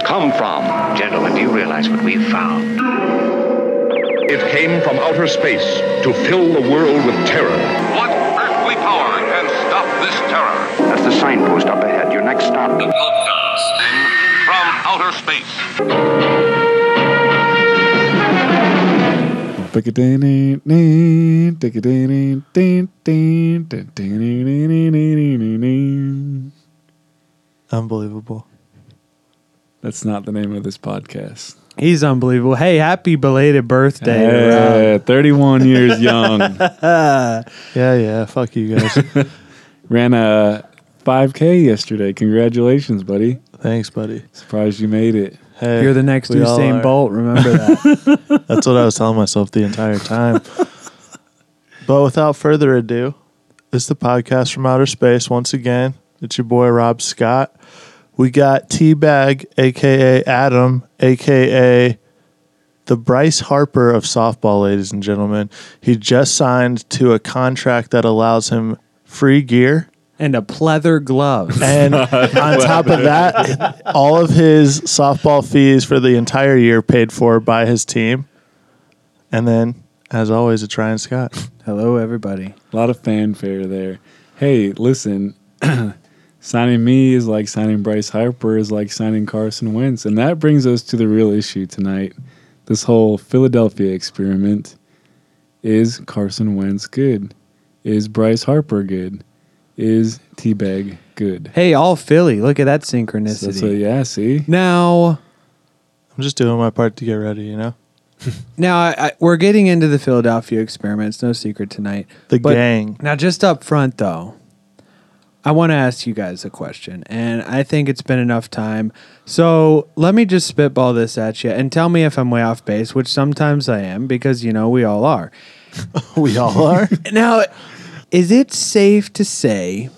it come from? Gentlemen, do you realize what we've found? It came from outer space to fill the world with terror. What earthly power can stop this terror? That's the signpost up ahead. Your next stop. Broadcasting from outer space. Unbelievable. That's not the name of this podcast. He's unbelievable. Hey, happy belated birthday. Yeah, 31 years young. Yeah, yeah. Fuck you guys. Ran a 5K yesterday. Congratulations, buddy. Thanks, buddy. Surprised you made it. Hey, You're the next we all Usain are. Bolt. Remember that. That's what I was telling myself the entire time. but without further ado, it's the podcast from outer space. Once again, it's your boy Rob Scott. We got Teabag, aka Adam, aka the Bryce Harper of softball, ladies and gentlemen. He just signed to a contract that allows him free gear. and a pleather glove. And on top of that, all of his softball fees for the entire year paid for by his team. And then, as always, it's Ryan Scott. Hello, everybody. A lot of fanfare there. Hey, listen, signing me is like signing Bryce Harper is like signing Carson Wentz. And that brings us to the real issue tonight. This whole Philadelphia experiment. Is Carson Wentz good? Is Bryce Harper good? Is Teabag good? Hey, all Philly. Look at that synchronicity. that's what, yeah, see? Now, I'm just doing my part to get ready, you know? now I, I, we're getting into the Philadelphia experiment. It's no secret tonight. The But gang. Now, just up front, though, I want to ask you guys a question, and I think it's been enough time. So let me just spitball this at you and tell me if I'm way off base, which sometimes I am because, you know, we all are. We all are. Now, is it safe to say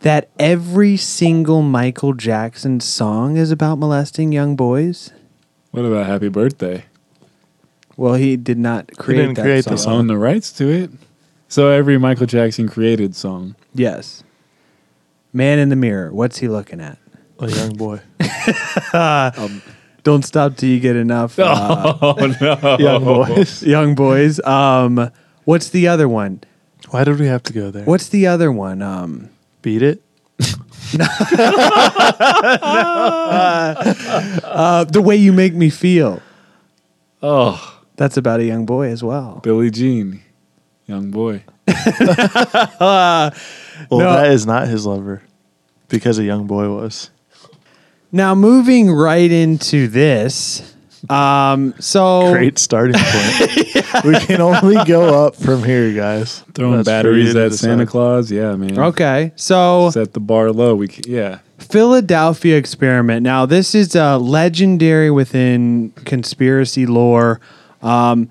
that every single Michael Jackson song is about molesting young boys? What about Happy Birthday? Well, he did not create didn't that create song. the song. Own the rights to it. So every Michael Jackson created song. Yes. Man in the mirror. What's he looking at? A young boy. Don't stop till you get enough. uh, Oh no. Young boys. young boys. Um, what's the other one? Why did we have to go there? What's the other one? Um, Beat it? uh, the way you make me feel. Oh, That's about a young boy as well. Billie Jean. Young boy. Well, No. that is not his lover because a young boy was. Now moving right into this. Um, so Great starting point. We can only go up from here, guys. Throwing That's for batteries you to at Santa. Claus. Yeah, man. okay, so Set the bar low. We can, yeah. Philadelphia experiment. Now, this is uh, legendary within conspiracy lore. Um,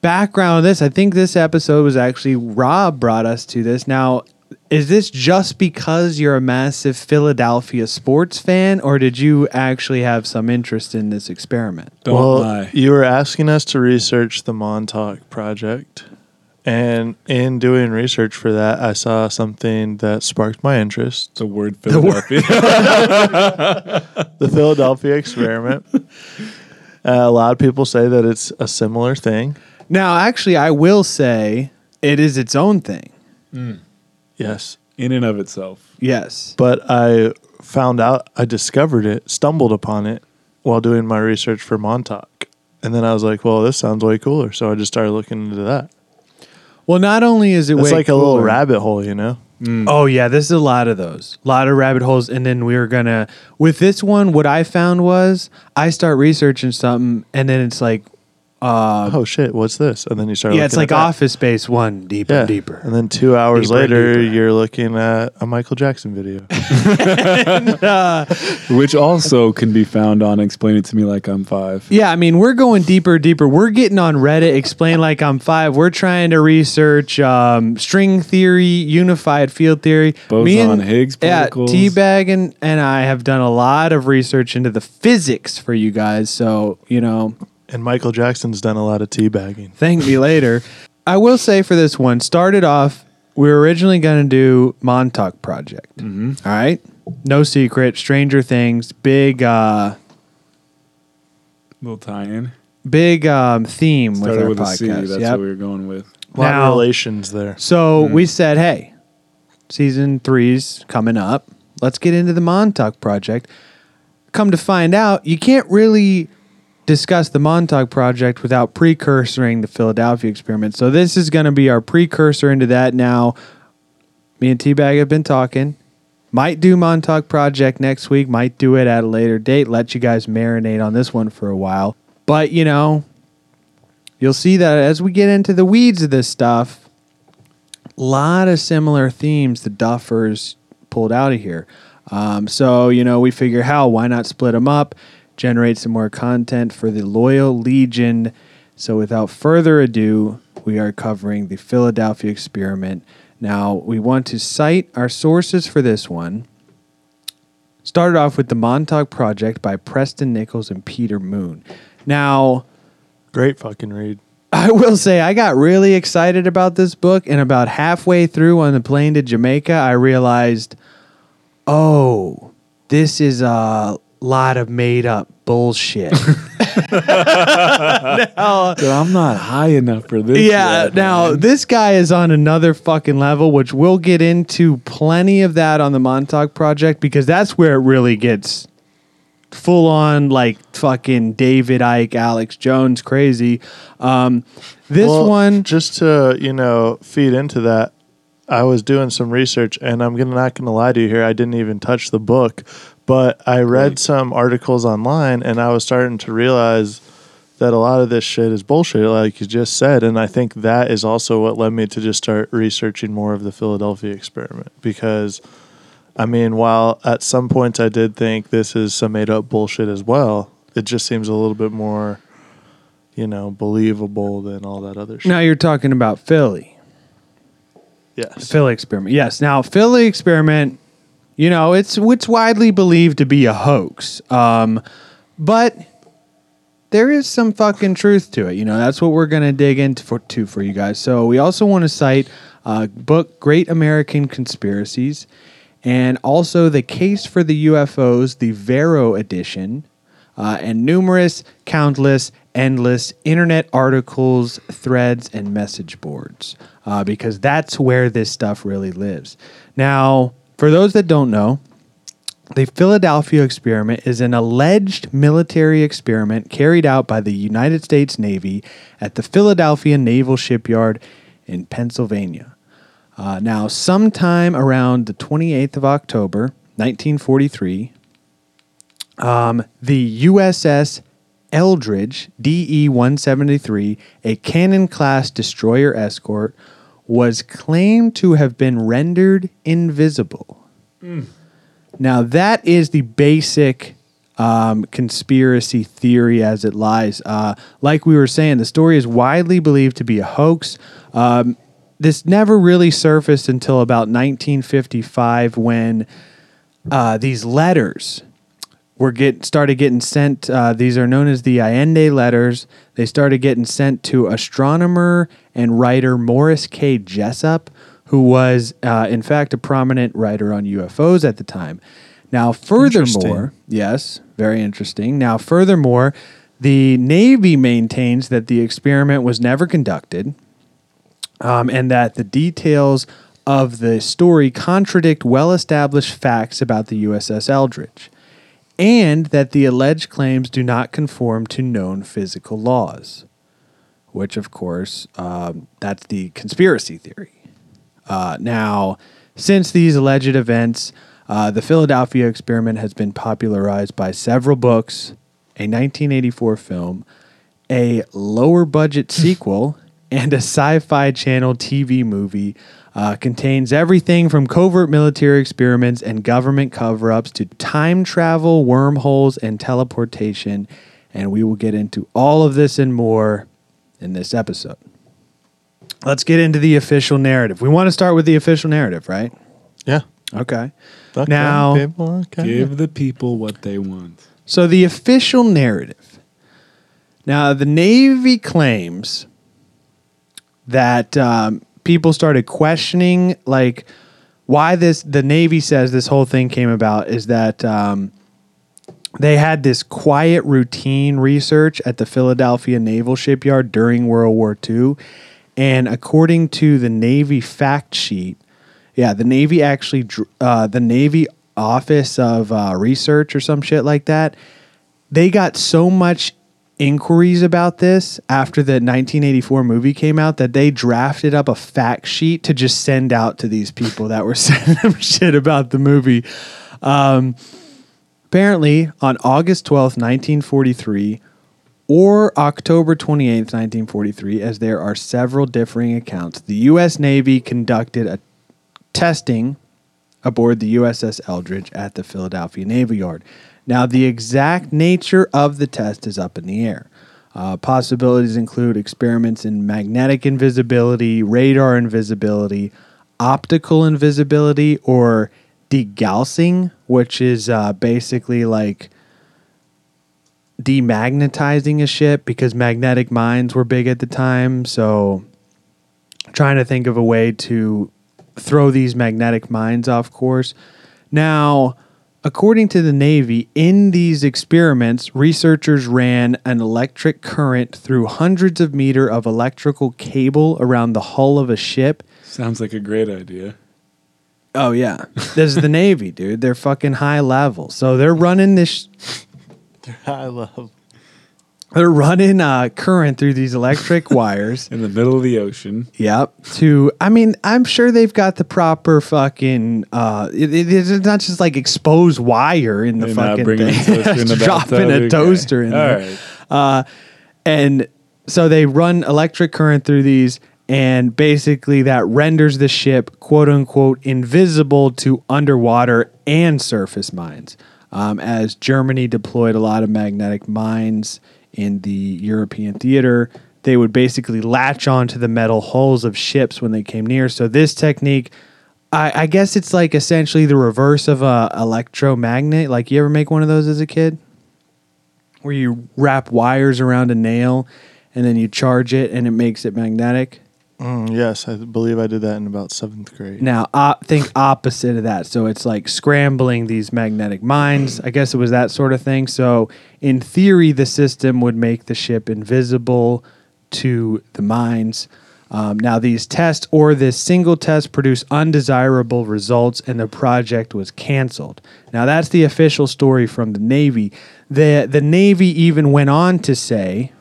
background of this, I think this episode was actually Rob brought us to this. Now, is this just because you're a massive Philadelphia sports fan, or did you actually have some interest in this experiment? Don't well, lie. you were asking us to research the Montauk project. And in doing research for that, I saw something that sparked my interest. the word Philadelphia. the Philadelphia experiment. Uh, a lot of people say that it's a similar thing. Now, actually, I will say it is its own thing. Mm. Yes. In and of itself. Yes. But I found out, I discovered it, stumbled upon it while doing my research for Montauk. And then I was like, well, this sounds way cooler. So I just started looking into that. Well, not only is it It's way like a little cooler- rabbit hole, you know? Mm. Oh yeah, this is a lot of those. A lot of rabbit holes and then we were going to with this one what I found was I start researching something and then it's like uh oh shit, what's this? And then you start yeah, it's like at that. Office Space 1 deeper Yeah. and deeper. And then two hours Deeper later, deeper. you're looking at a Michael Jackson video. Which also can be found on Explain It to Me Like I'm Five. Yeah, I mean, we're going deeper, deeper. We're getting on Reddit, explain like I'm five. We're trying to research um, string theory, unified field theory. Boson Higgs yeah, particles. Teabag and, and I have done a lot of research into the physics for you guys. So, you know, And Michael Jackson's done a lot of teabagging. thank me later. I will say for this one, started off, we were originally going to do Montauk Project. All right. No secret. Stranger Things, big, uh, Little tie-in. big um, theme with Started our with a C. podcast. That's Yep. what we were going with. A lot Now- of relations there. So we said, hey, season three's coming up. Let's get into the Montauk Project. Come to find out, you can't really discuss the Montauk Project without precursoring the Philadelphia experiment. So this is going to be our precursor into that. Now, me and Teabag have been talking. Might do Montauk Project next week. Might do it at a later date. Let you guys marinate on this one for a while. But you know, you'll see that as we get into the weeds of this stuff, a lot of similar themes the Duffers pulled out of here. Um, so, you know, we figure, hell, why not split them up, generate some more content for the Loyal Legion? So, without further ado, we are covering the Philadelphia experiment. Now, we want to cite our sources for this one. Started off with the Montauk Project by Preston Nichols and Peter Moon. Now, Great fucking read. I will say I got really excited about this book, and about halfway through on the plane to Jamaica, I realized, oh, this is a lot of made up bullshit. Dude, I'm not high enough for this. yeah, yet, now man. this guy is on another fucking level, which we'll get into plenty of that on the Montauk Project because that's where it really gets full on like fucking David Icke, Alex Jones crazy. Um, this Well, one, just to you know feed into that i was doing some research and i'm gonna not gonna lie to you here i didn't even touch the book but i read some articles online and i was starting to realize that a lot of this shit is bullshit like you just said and i think that is also what led me to just start researching more of the philadelphia experiment because i mean while at some points i did think this is some made up bullshit as well it just seems a little bit more you know believable than all that other shit now you're talking about Philly. Yes. Philly experiment. Yes. Now, Philly experiment, you know, it's it's widely believed to be a hoax. Um, but there is some fucking truth to it. You know, that's what we're gonna dig into for to for you guys. So we also want to cite uh, book Great American Conspiracies, and also the Case for the UFOs, the Varo edition, uh, and numerous, countless, endless internet articles, threads, and message boards, uh, because that's where this stuff really lives. Now, for those that don't know, the Philadelphia experiment is an alleged military experiment carried out by the United States Navy at the Philadelphia Naval Shipyard in Pennsylvania. Uh, now, sometime around the 28th of October, 1943, um, the USS Eldridge DE 173, a cannon class destroyer escort, was claimed to have been rendered invisible. Now, that is the basic um, conspiracy theory as it lies. Uh, like we were saying, the story is widely believed to be a hoax. Um, this never really surfaced until about 1955 when uh, these letters were get started getting sent. Uh, these are known as the Allende letters. They started getting sent to astronomer and writer Morris K. Jessup, who was, uh, in fact, a prominent writer on UFOs at the time. Now, furthermore, yes, very interesting. Now, furthermore, the Navy maintains that the experiment was never conducted um, and that the details of the story contradict well established facts about the USS Eldridge, and that the alleged claims do not conform to known physical laws, which, of course, um, that's the conspiracy theory. Uh, now, since these alleged events, uh, the Philadelphia experiment has been popularized by several books, a 1984 film, a lower budget sequel, and a sci fi channel TV movie. Uh, contains everything from covert military experiments and government cover ups to time travel, wormholes, and teleportation. And we will get into all of this and more in this episode. Let's get into the official narrative. We want to start with the official narrative, right? Yeah. Okay. Okay, Now- people, okay. Give the people what they want. So the official narrative. Now the Navy claims that um, people started questioning, like, why this. The Navy says this whole thing came about is that um, they had this quiet routine research at the Philadelphia Naval Shipyard during World War II. And according to the Navy fact sheet, yeah, the Navy actually, uh, the Navy Office of uh, Research or some shit like that, they got so much inquiries about this after the 1984 movie came out that they drafted up a fact sheet to just send out to these people that were sending them shit about the movie. Um, apparently, on August 12th, 1943, or October 28th, 1943, as there are several differing accounts, the U.S. Navy conducted a testing aboard the USS Eldridge at the Philadelphia Naval Yard. Now, the exact nature of the test is up in the air. Uh, possibilities include experiments in magnetic invisibility, radar invisibility, optical invisibility, or degaussing, which is uh, basically like demagnetizing a ship because magnetic mines were big at the time. So, trying to think of a way to throw these magnetic mines off course. Now, according to the Navy, in these experiments, researchers ran an electric current through hundreds of meter of electrical cable around the hull of a ship. Sounds like a great idea. Oh yeah, this is the Navy, dude. They're fucking high level, so they're running this. I love. They're running uh, current through these electric wires. In the middle of the ocean. Yep. To I mean, I'm sure they've got the proper fucking. Uh, it, it- it's not just like exposed wire in the They're fucking thing. in the dropping a Okay. toaster in there. right. Uh, and so they run electric current through these, and basically that renders the ship quote unquote invisible to underwater and surface mines. Um, as Germany deployed a lot of magnetic mines in the European theater, they would basically latch onto the metal hulls of ships when they came near. So this technique. I, I guess it's like essentially the reverse of a electromagnet. Like you ever make one of those as a kid? where you wrap wires around a nail and then you charge it and it makes it magnetic. Mm, yes, I believe I did that in about seventh grade. Now, uh, think opposite of that. So it's like scrambling these magnetic mines. I guess it was that sort of thing. So, in theory, the system would make the ship invisible to the mines. Um, now, these tests or this single test produced undesirable results, and the project was canceled. Now, that's the official story from the Navy. the The Navy even went on to say,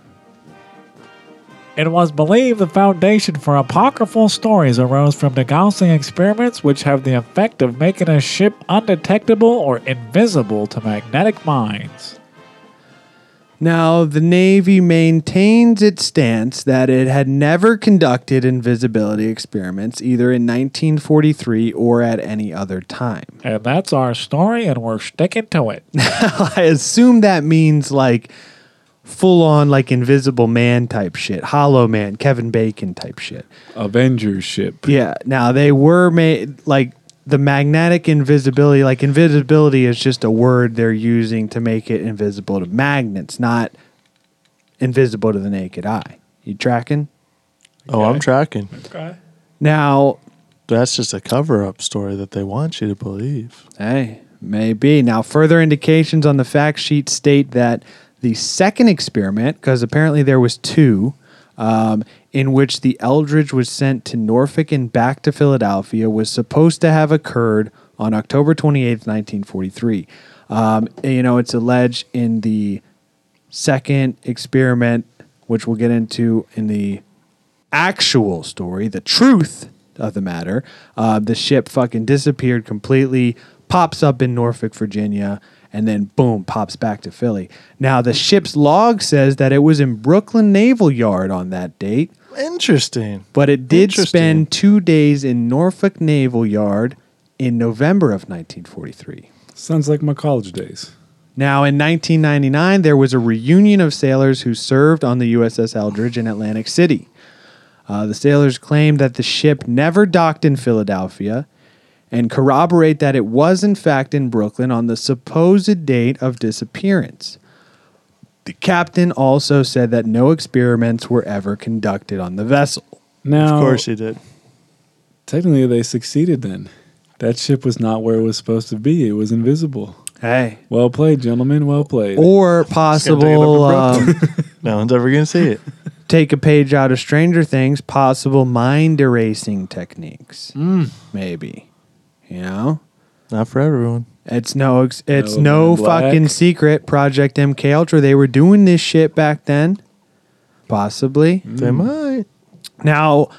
It was believed the foundation for apocryphal stories arose from the Gaussian experiments, which have the effect of making a ship undetectable or invisible to magnetic mines. Now, the Navy maintains its stance that it had never conducted invisibility experiments either in 1943 or at any other time. And that's our story, and we're sticking to it. I assume that means like full on, like Invisible Man type shit, Hollow Man, Kevin Bacon type shit. Avengers ship. Yeah. Now, they were made like the magnetic invisibility, like invisibility is just a word they're using to make it invisible to magnets, not invisible to the naked eye. You tracking? Oh, I'm tracking. Okay. Now, That's just a cover up story that they want you to believe. Hey, maybe. Now, further indications on the fact sheet state that the second experiment, because apparently there was two, um, in which the Eldridge was sent to Norfolk and back to Philadelphia, was supposed to have occurred on October 28th, 1943. Um, you know, it's alleged in the second experiment, which we'll get into in the actual story, the truth of the matter, uh, the ship fucking disappeared completely, pops up in Norfolk, Virginia, and then boom, pops back to Philly. Now, the ship's log says that it was in Brooklyn Naval Yard on that date, Interesting. but it did Interesting. spend two days in Norfolk Naval Yard in November of 1943. Sounds like my college days. Now, in 1999, there was a reunion of sailors who served on the USS Eldridge in Atlantic City. Uh, the sailors claimed that the ship never docked in Philadelphia and corroborate that it was, in fact, in Brooklyn on the supposed date of disappearance. The captain also said that no experiments were ever conducted on the vessel. Now, Of course he did. technically, they succeeded then. That ship was not where it was supposed to be. It was invisible. Hey. Well played, gentlemen. Well played. Or possible um, No one's ever gonna see it. take a page out of Stranger Things, possible mind erasing techniques. Maybe. You know? Not for everyone. It's no ex- it's No no, Men in Black. fucking secret. Project MK Ultra. They were doing this shit back then. Possibly. They hmm. might. Now,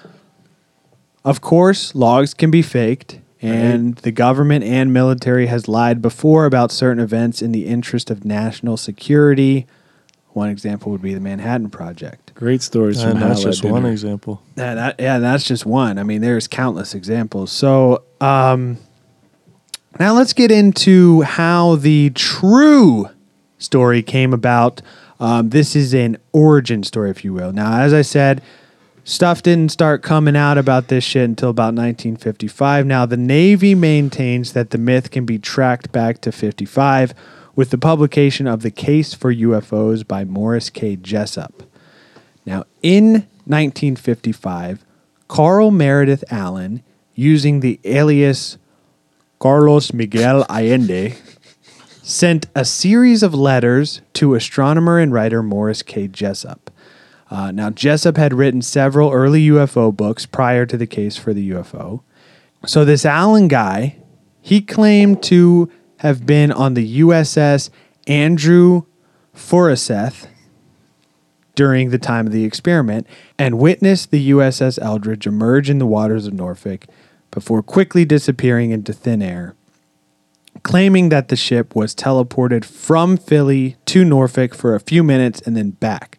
of course, logs can be faked, and the government and military has lied before about certain events in the interest of national security. One example would be the Manhattan Project. Great stories from And that's Hal at just one example. Yeah, that, yeah, that's just one. I mean, there's countless examples. So, um, now let's get into how the true story came about. Um, this is an origin story, if you will. Now, as I said, stuff didn't start coming out about this shit until about 1955. Now, the Navy maintains that the myth can be tracked back to 55 with the publication of The Case for UFOs by Morris K. Jessup. Now, in 1955, Carl Meredith Allen, using the alias Carlos Miguel Allende, sent a series of letters to astronomer and writer Morris K. Jessup. Uh, now, Jessup had written several early UFO books prior to the case for the UFO. So, this Allen guy, he claimed to have been on the USS Andrew Forsyth during the time of the experiment and witnessed the USS Eldridge emerge in the waters of Norfolk before quickly disappearing into thin air, claiming that the ship was teleported from Philly to Norfolk for a few minutes and then back.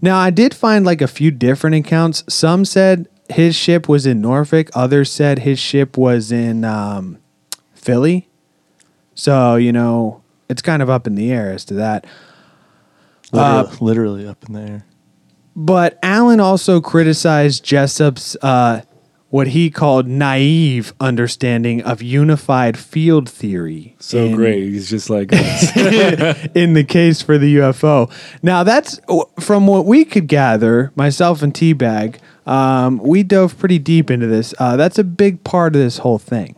Now, I did find like a few different accounts. Some said his ship was in Norfolk, others said his ship was in um, Philly. So, you know, it's kind of up in the air as to that. Literally, literally up in the air. But Allen also criticized Jessup's uh, what he called naive understanding of unified field theory. So in- great. He's just like in the case for the UFO. Now, that's from what we could gather, myself and Teabag, um, we dove pretty deep into this. Uh, that's a big part of this whole thing.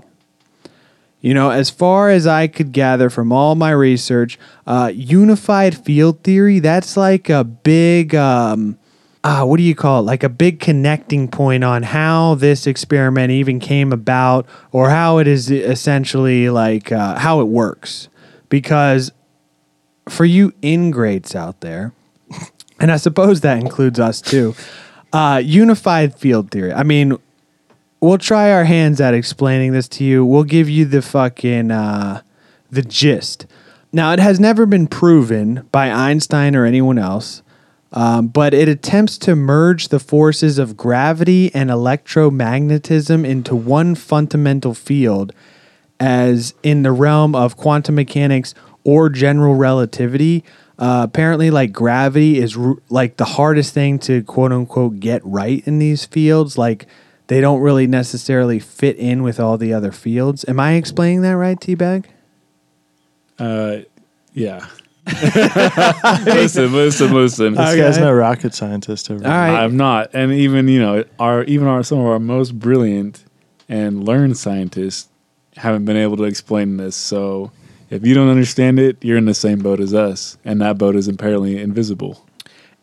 You know, as far as I could gather from all my research, uh, unified field theory, that's like a big, um, ah, what do you call it? Like a big connecting point on how this experiment even came about or how it is essentially like uh, how it works. Because for you ingrates out there, and I suppose that includes us too, uh, unified field theory. I mean, we'll try our hands at explaining this to you. We'll give you the fucking uh, the gist. Now, it has never been proven by Einstein or anyone else, um, but it attempts to merge the forces of gravity and electromagnetism into one fundamental field, as in the realm of quantum mechanics or general relativity. Uh, apparently, like gravity is like the hardest thing to quote unquote get right in these fields. Like they don't really necessarily fit in with all the other fields. Am I explaining that right, Teabag? uh, yeah. listen, listen, listen. This guy's no rocket scientist over All right. I'm not, and even you know, our even our some of our most brilliant and learned scientists haven't been able to explain this. So, if you don't understand it, you're in the same boat as us, and that boat is apparently invisible.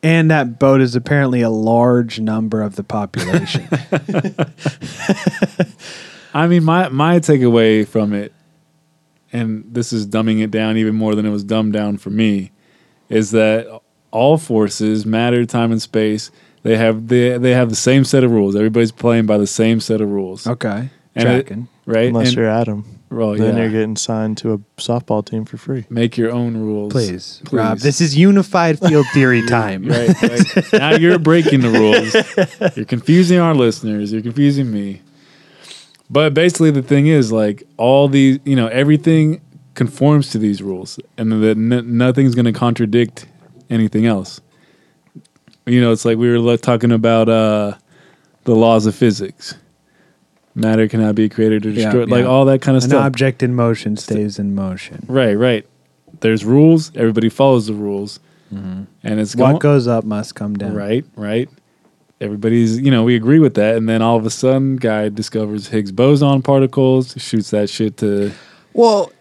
And that boat is apparently a large number of the population. I mean, my my takeaway from it, and this is dumbing it down even more than it was dumbed down for me, is that all forces, matter, time, and space, they have they they have the same set of rules. Everybody's playing by the same set of rules. okay. And it- Tracking. right? Unless And- you're Adam. Well, then yeah. you're getting signed to a softball team for free. make your own rules, Please, Please. Rob. This is unified field theory time. right, right. now you're breaking the rules. You're confusing our listeners. You're confusing me. But basically, the thing is, like all these, you know, everything conforms to these rules, and that n- nothing's going to contradict anything else. You know, it's like we were like, talking about uh, the laws of physics. Matter cannot be created or Yeah, destroyed, like yeah. all that kind of An stuff. An object in motion stays in motion. Right, right. There's rules. Everybody follows the rules, Mm-hmm. and it's What going- goes up must come down. Right, right. Everybody's, you know, we agree with that, and then all of a sudden, guy discovers Higgs boson particles, shoots that shit to. Well,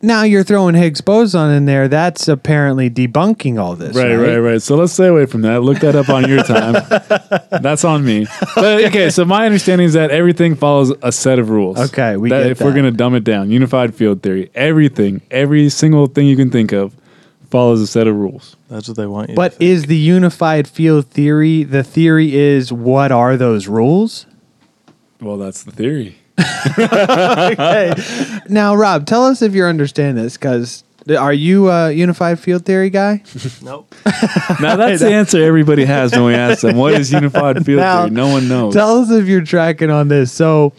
now you're throwing Higgs boson in there. That's apparently debunking all this. Right, right, right. So let's stay away from that. Look that up on your time. That's on me. But okay, so my understanding is that everything follows a set of rules. Okay, we that, get if we're gonna dumb it down, unified field theory, everything, every single thing you can think of, follows a set of rules. That's what they want you. But to think. is the unified field theory the theory is what are those rules? Well, that's the theory. Hey, now Rob, tell us if you're understanding this because are you a unified field theory guy? nope. Now that's the answer everybody has when we ask them, "What is unified field Now, theory?" No one knows. Tell us if you're tracking on this. So,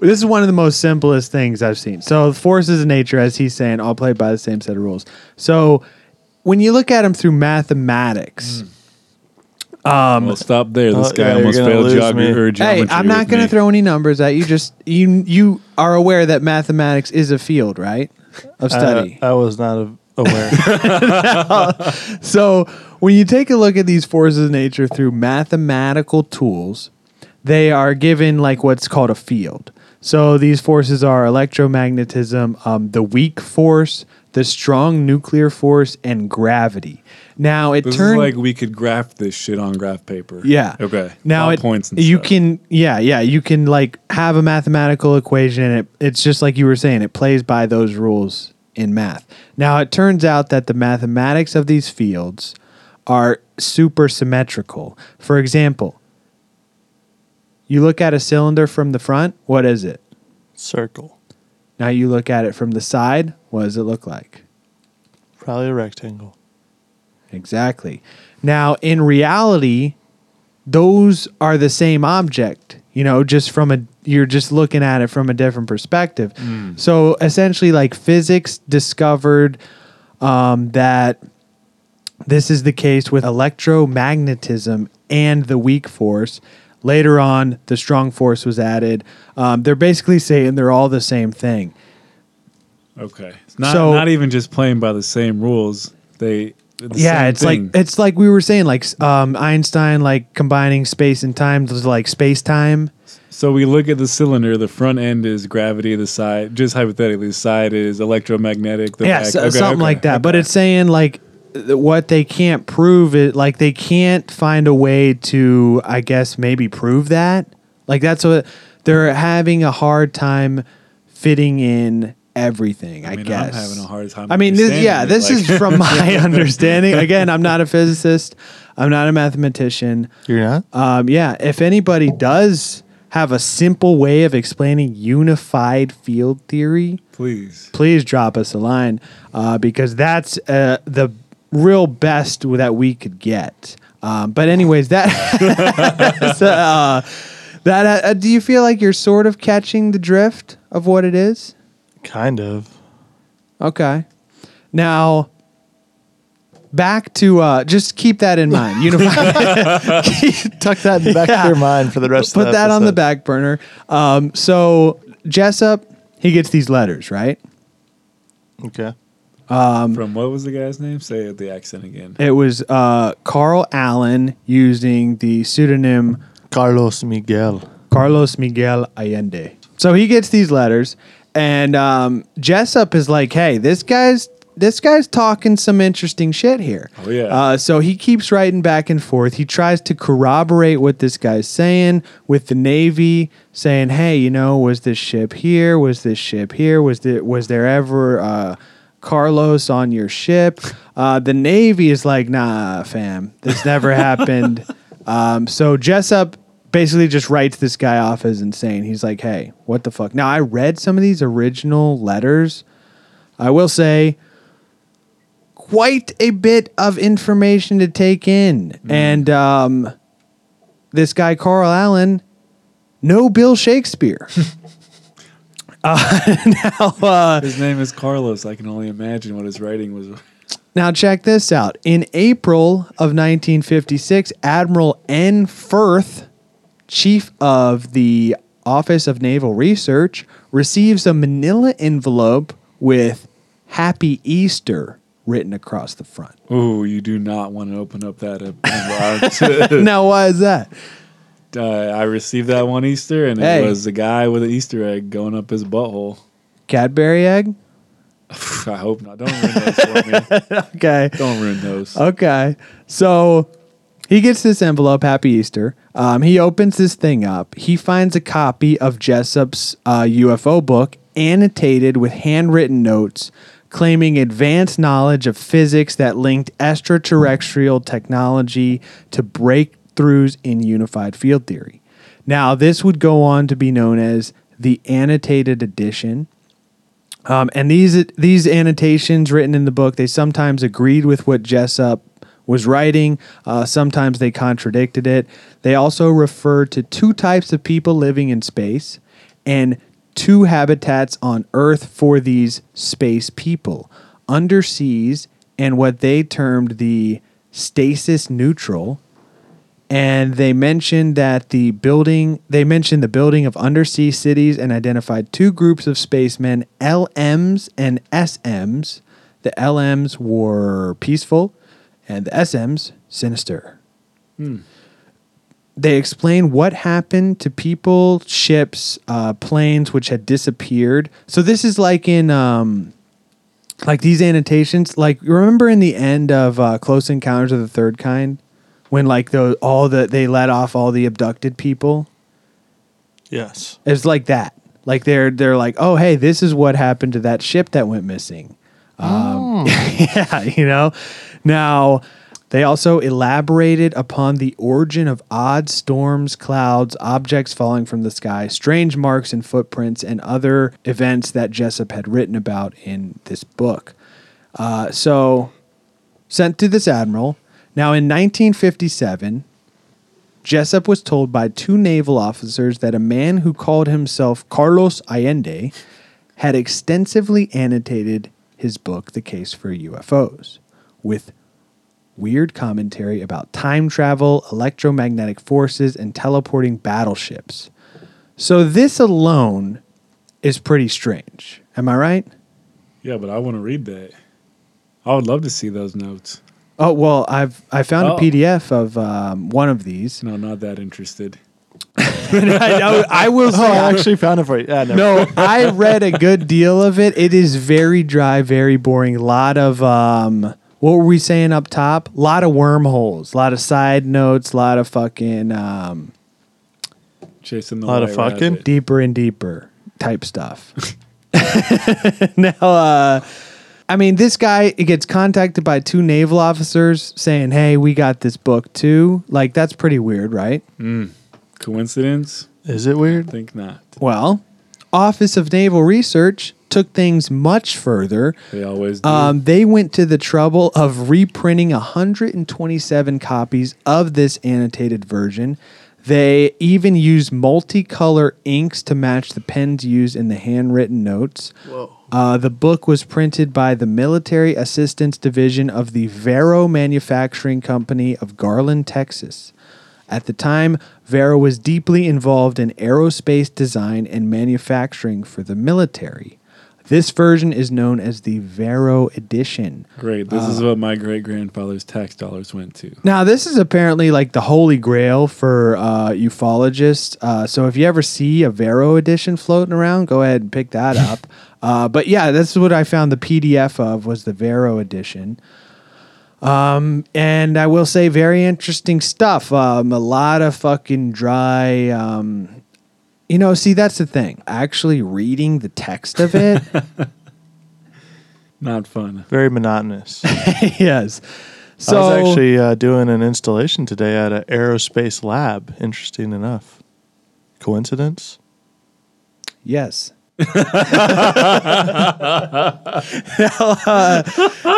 this is one of the most simplest things I've seen. So, forces of nature, as he's saying, all play by the same set of rules. So, when you look at them through mathematics, hmm. Well, stop there. This Oh, guy yeah, almost gonna failed lose geog- me. or hey. I'm not going to throw any numbers at you. Just you, you are aware that mathematics is a field, right? Of study. I, I was not a- aware. So when you take a look at these forces of nature through mathematical tools, they are given like what's called a field. So these forces are electromagnetism, um, the weak force, the strong nuclear force, and gravity. Now it This turns is like we could graph this shit on graph paper. yeah. Okay. Now it, points and you stuff. can yeah yeah you can like have a mathematical equation and it it's just like you were saying it plays by those rules in math. Now it turns out that the mathematics of these fields are super symmetrical. For example, you look at a cylinder from the front, what is it? Circle. Now you look at it from the side, what does it look like? Probably a rectangle. Exactly. Now, in reality, those are the same object, you know, just from a, you're just looking at it from a different perspective. So essentially, like physics discovered um, that this is the case with electromagnetism and the weak force. Later on, the strong force was added. Um, they're basically saying they're all the same thing. Okay. It's not So- not even just playing by the same rules. They the yeah same it's thing. like it's like we were saying like um, einstein like combining space and time was like space time so we look at the cylinder. The front end is gravity. The side, just hypothetically, the side is electromagnetic. The yeah back, so- okay, something okay, like that but okay. it's saying like what they can't prove it like they can't find a way to i guess maybe prove that like that's what they're having a hard time fitting in everything i, I guess I'm having a hard time. I mean, this, yeah, understanding this it, is like- from my understanding. Again, I'm not a physicist. I'm not a mathematician. You're not? Um, yeah, if anybody does have a simple way of explaining unified field theory, please. please drop us a line uh, because that's uh, the real best that we could get. Um, but anyways, that so, uh, that uh, do you feel like you're sort of catching the drift of what it is? Kind of. Okay. Now, back to uh, just keep that in mind. Unified. Tuck that in the back Yeah. of your mind for the rest Put of the that on the back burner. Um, so Jessup, he gets these letters, right? Okay. From what was the guy's name? Say the accent again. It was uh, Carl Allen using the pseudonym Carlos Miguel. Carlos Miguel Allende. So he gets these letters, and um, Jessup is like, "Hey, this guy's this guy's talking some interesting shit here." Oh, yeah. Uh, so he keeps writing back and forth. He tries to corroborate what this guy's saying with the Navy, saying, "Hey, you know, was this ship here? Was this ship here? Was there was there ever?" Uh, Carlos on your ship. Uh, the Navy is like, nah, fam, this never happened. Um, so Jessup basically just writes this guy off as insane. He's like, hey, what the fuck? Now, I read some of these original letters. I will say, quite a bit of information to take in. And um, this guy, Carl Allen, no Bill Shakespeare. uh, now, uh, His name is Carlos. I can only imagine what his writing was. Now, check this out. In April of 1956, Admiral N. Furth, chief of the Office of Naval Research, receives a manila envelope with Happy Easter written across the front. Oh, you do not want to open up that. envelope. now, why is that? Uh, I received that one Easter, and Hey. it was a guy with an Easter egg going up his butthole. Cadbury egg? I hope not. Don't ruin those for me. Okay. Don't ruin those. Okay. So he gets this envelope. Happy Easter. Um, he opens this thing up. He finds a copy of Jessup's uh, UFO book, annotated with handwritten notes claiming advanced knowledge of physics that linked extraterrestrial technology to breakthroughs in unified field theory. Now, this would go on to be known as the annotated edition. Um, and these these annotations written in the book, they sometimes agreed with what Jessup was writing. Uh, sometimes they contradicted it. They also refer to two types of people living in space and two habitats on Earth for these space people: underseas and what they termed the stasis neutral, and they mentioned that the building they mentioned the building of undersea cities and identified two groups of spacemen lms and sms the lms were peaceful and the sms sinister. They explain what happened to people ships uh, planes which had disappeared. So this is like in um, like these annotations like remember in the end of uh, close encounters of the third kind when like the all the they let off all the abducted people? Yes. it's like that. Like they're they're like oh hey this is what happened to that ship that went missing. Um, yeah you know? Now they also elaborated upon the origin of odd storms clouds objects falling from the sky strange marks and footprints and other events that jessup had written about in this book. Uh, so sent to this admiral. Now, in 1957, Jessup was told by two naval officers that a man who called himself Carlos Allende had extensively annotated his book, The Case for UFOs, with weird commentary about time travel, electromagnetic forces, and teleporting battleships. So, this alone is pretty strange. Am I right? Yeah, but I want to read that. I would love to see those notes. Oh well, I've I found Oh. a PDF of um, one of these. No, not that interested. I, know- I will Oh, say, I actually found it for you. Yeah, never no, I read a good deal of it. It is very dry, very boring. A lot of um, what were we saying up top? A lot of wormholes, a lot of side notes, a lot of fucking um, Chasing the Lot of white fucking? rabbit. deeper and deeper type stuff. now, uh, I mean, this guy gets contacted by two naval officers saying, "Hey, we got this book too." Like that's pretty weird, right? Mm. Coincidence? Is it weird? Think not. Well, Office of Naval Research took things much further. They always do. Um, they went to the trouble of reprinting 127 copies of this annotated version. They even used multicolor inks to match the pens used in the handwritten notes. Uh, the book was printed by the Military Assistance Division of the Varo Manufacturing Company of Garland, Texas. At the time, Varo was deeply involved in aerospace design and manufacturing for the military. This version is known as the Varo edition. Great. This uh, is what my great grandfather's tax dollars went to. Now, this is apparently like the holy grail for uh, ufologists. Uh, so if you ever see a Varo edition floating around, go ahead and pick that up. uh, but yeah, this is what I found the PDF of was the Varo edition. Um, and I will say, very interesting stuff. Um, a lot of fucking dry. Um, you know, see, that's the thing. Actually, reading the text of it, Not fun. Very monotonous. yes. So I was actually uh, doing an installation today at an aerospace lab. Interesting enough. Coincidence? Yes. now, uh,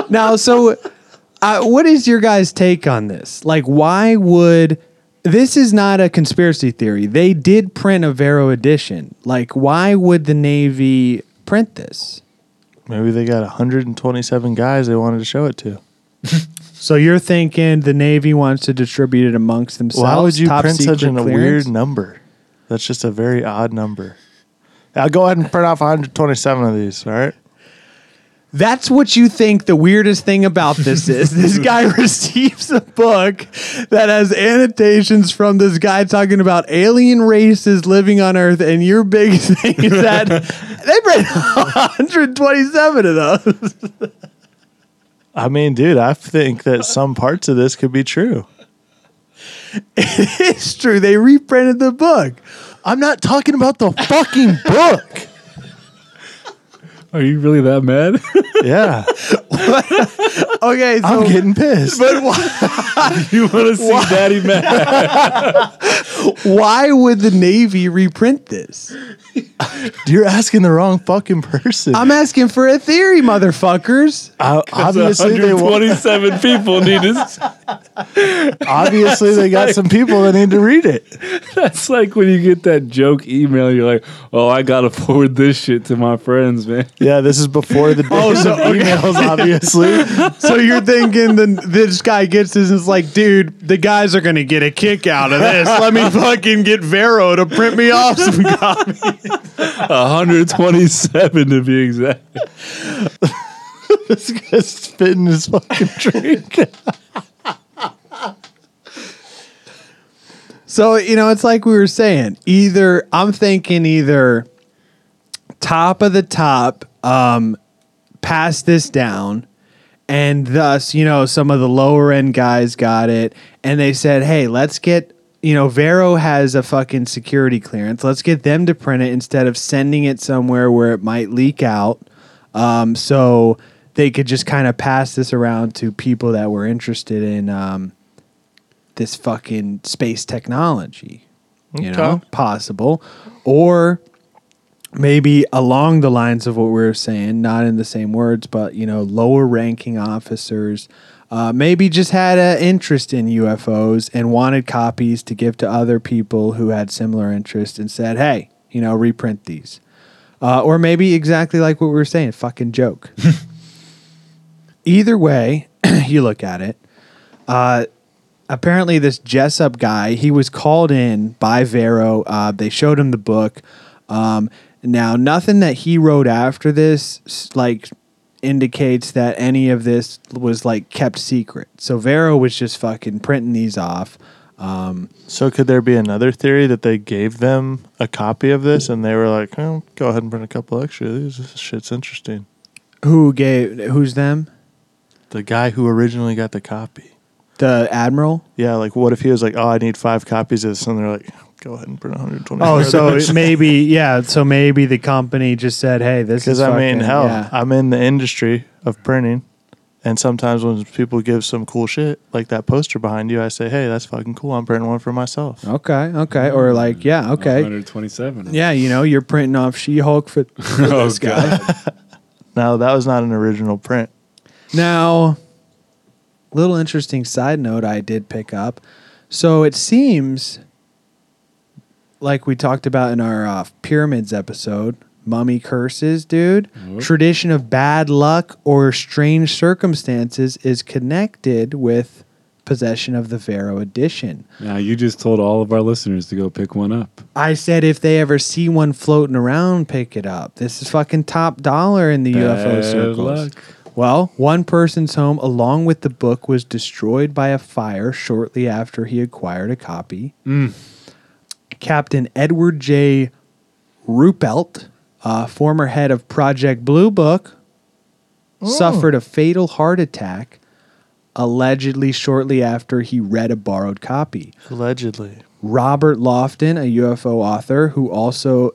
now, so uh, what is your guys' take on this? Like, why would this is not a conspiracy theory? They did print a Varo edition. Like, why would the Navy print this? Maybe they got 127 guys they wanted to show it to. So you're thinking the Navy wants to distribute it amongst themselves? Why would you print such a weird number? That's just a very odd number. I'll go ahead and print off 127 of these, all right? That's what you think the weirdest thing about this is. This guy receives a book that has annotations from this guy talking about alien races living on Earth, and your big thing is that they read 127 of those. I mean, dude, I think that some parts of this could be true. It's true. They reprinted the book. I'm not talking about the fucking book. Are you really that mad? Yeah, Okay, so I'm getting pissed. but why, you want to see Daddy mad? why would the Navy reprint this? You're asking the wrong fucking person. I'm asking for a theory, motherfuckers. Uh, obviously, they want, 127 people need to. obviously they got some people that need to read it. That's like when you get that joke email. You're like, "Oh, I gotta forward this shit to my friends, man." Yeah, this is before the days Oh, so- of emails, obviously. So you're thinking the, this guy gets this and it's like, dude, the guys are gonna get a kick out of this. Let me fucking get Varo to print me off some copies. 127 to be exact. this guy's spitting his fucking drink. So you know, it's like we were saying. Either I'm thinking either top of the top, um, pass this down, and thus you know some of the lower end guys got it, and they said, hey, let's get. You know, Varo has a fucking security clearance. Let's get them to print it instead of sending it somewhere where it might leak out. Um, so they could just kind of pass this around to people that were interested in um, this fucking space technology. You know, possible. Or maybe along the lines of what we were saying, not in the same words, but, you know, lower ranking officers uh, maybe just had an interest in UFOs and wanted copies to give to other people who had similar interest and said, hey, you know, reprint these. Uh, or maybe exactly like what we were saying, fucking joke. Either way, you look at it. Uh, apparently, this Jessup guy, he was called in by Varo. Uh, they showed him the book. Um, now, nothing that he wrote after this, like, indicates that any of this was like kept secret. So Varo was just fucking printing these off. Um, So could there be another theory that they gave them a copy of this and they were like, "Oh, go ahead and print a couple extra. This shit's interesting." who gave? Who's them? The guy who originally got the copy. The admiral. Yeah, like what if he was like, "Oh, I need five copies of this," and they're like, "Go ahead and print 120." Oh, so maybe yeah. So maybe the company just said, "Hey, this is." because I mean, fucking- hell, yeah. I'm in the industry of printing, and sometimes when people give some cool shit like that poster behind you, I say, "Hey, that's fucking cool. I'm printing one for myself." Okay, okay, or like yeah, okay, 127. yeah. You know, you're printing off She-Hulk for, for Oh, this guy. Now that was not an original print. Now, little interesting side note I did pick up. So it seems like we talked about in our uh, pyramids episode, mummy curses, dude. Tradition of bad luck or strange circumstances is connected with possession of the Varo edition. Now you just told all of our listeners to go pick one up. I said if they ever see one floating around, pick it up. This is fucking top dollar in the UFO Bad circles. luck. Well, one person's home, along with the book, was destroyed by a fire shortly after he acquired a copy. Captain Edward J. Ruppelt, uh, former head of Project Blue Book, suffered a fatal heart attack allegedly shortly after he read a borrowed copy. Allegedly, Robert Lofton, a UFO author who also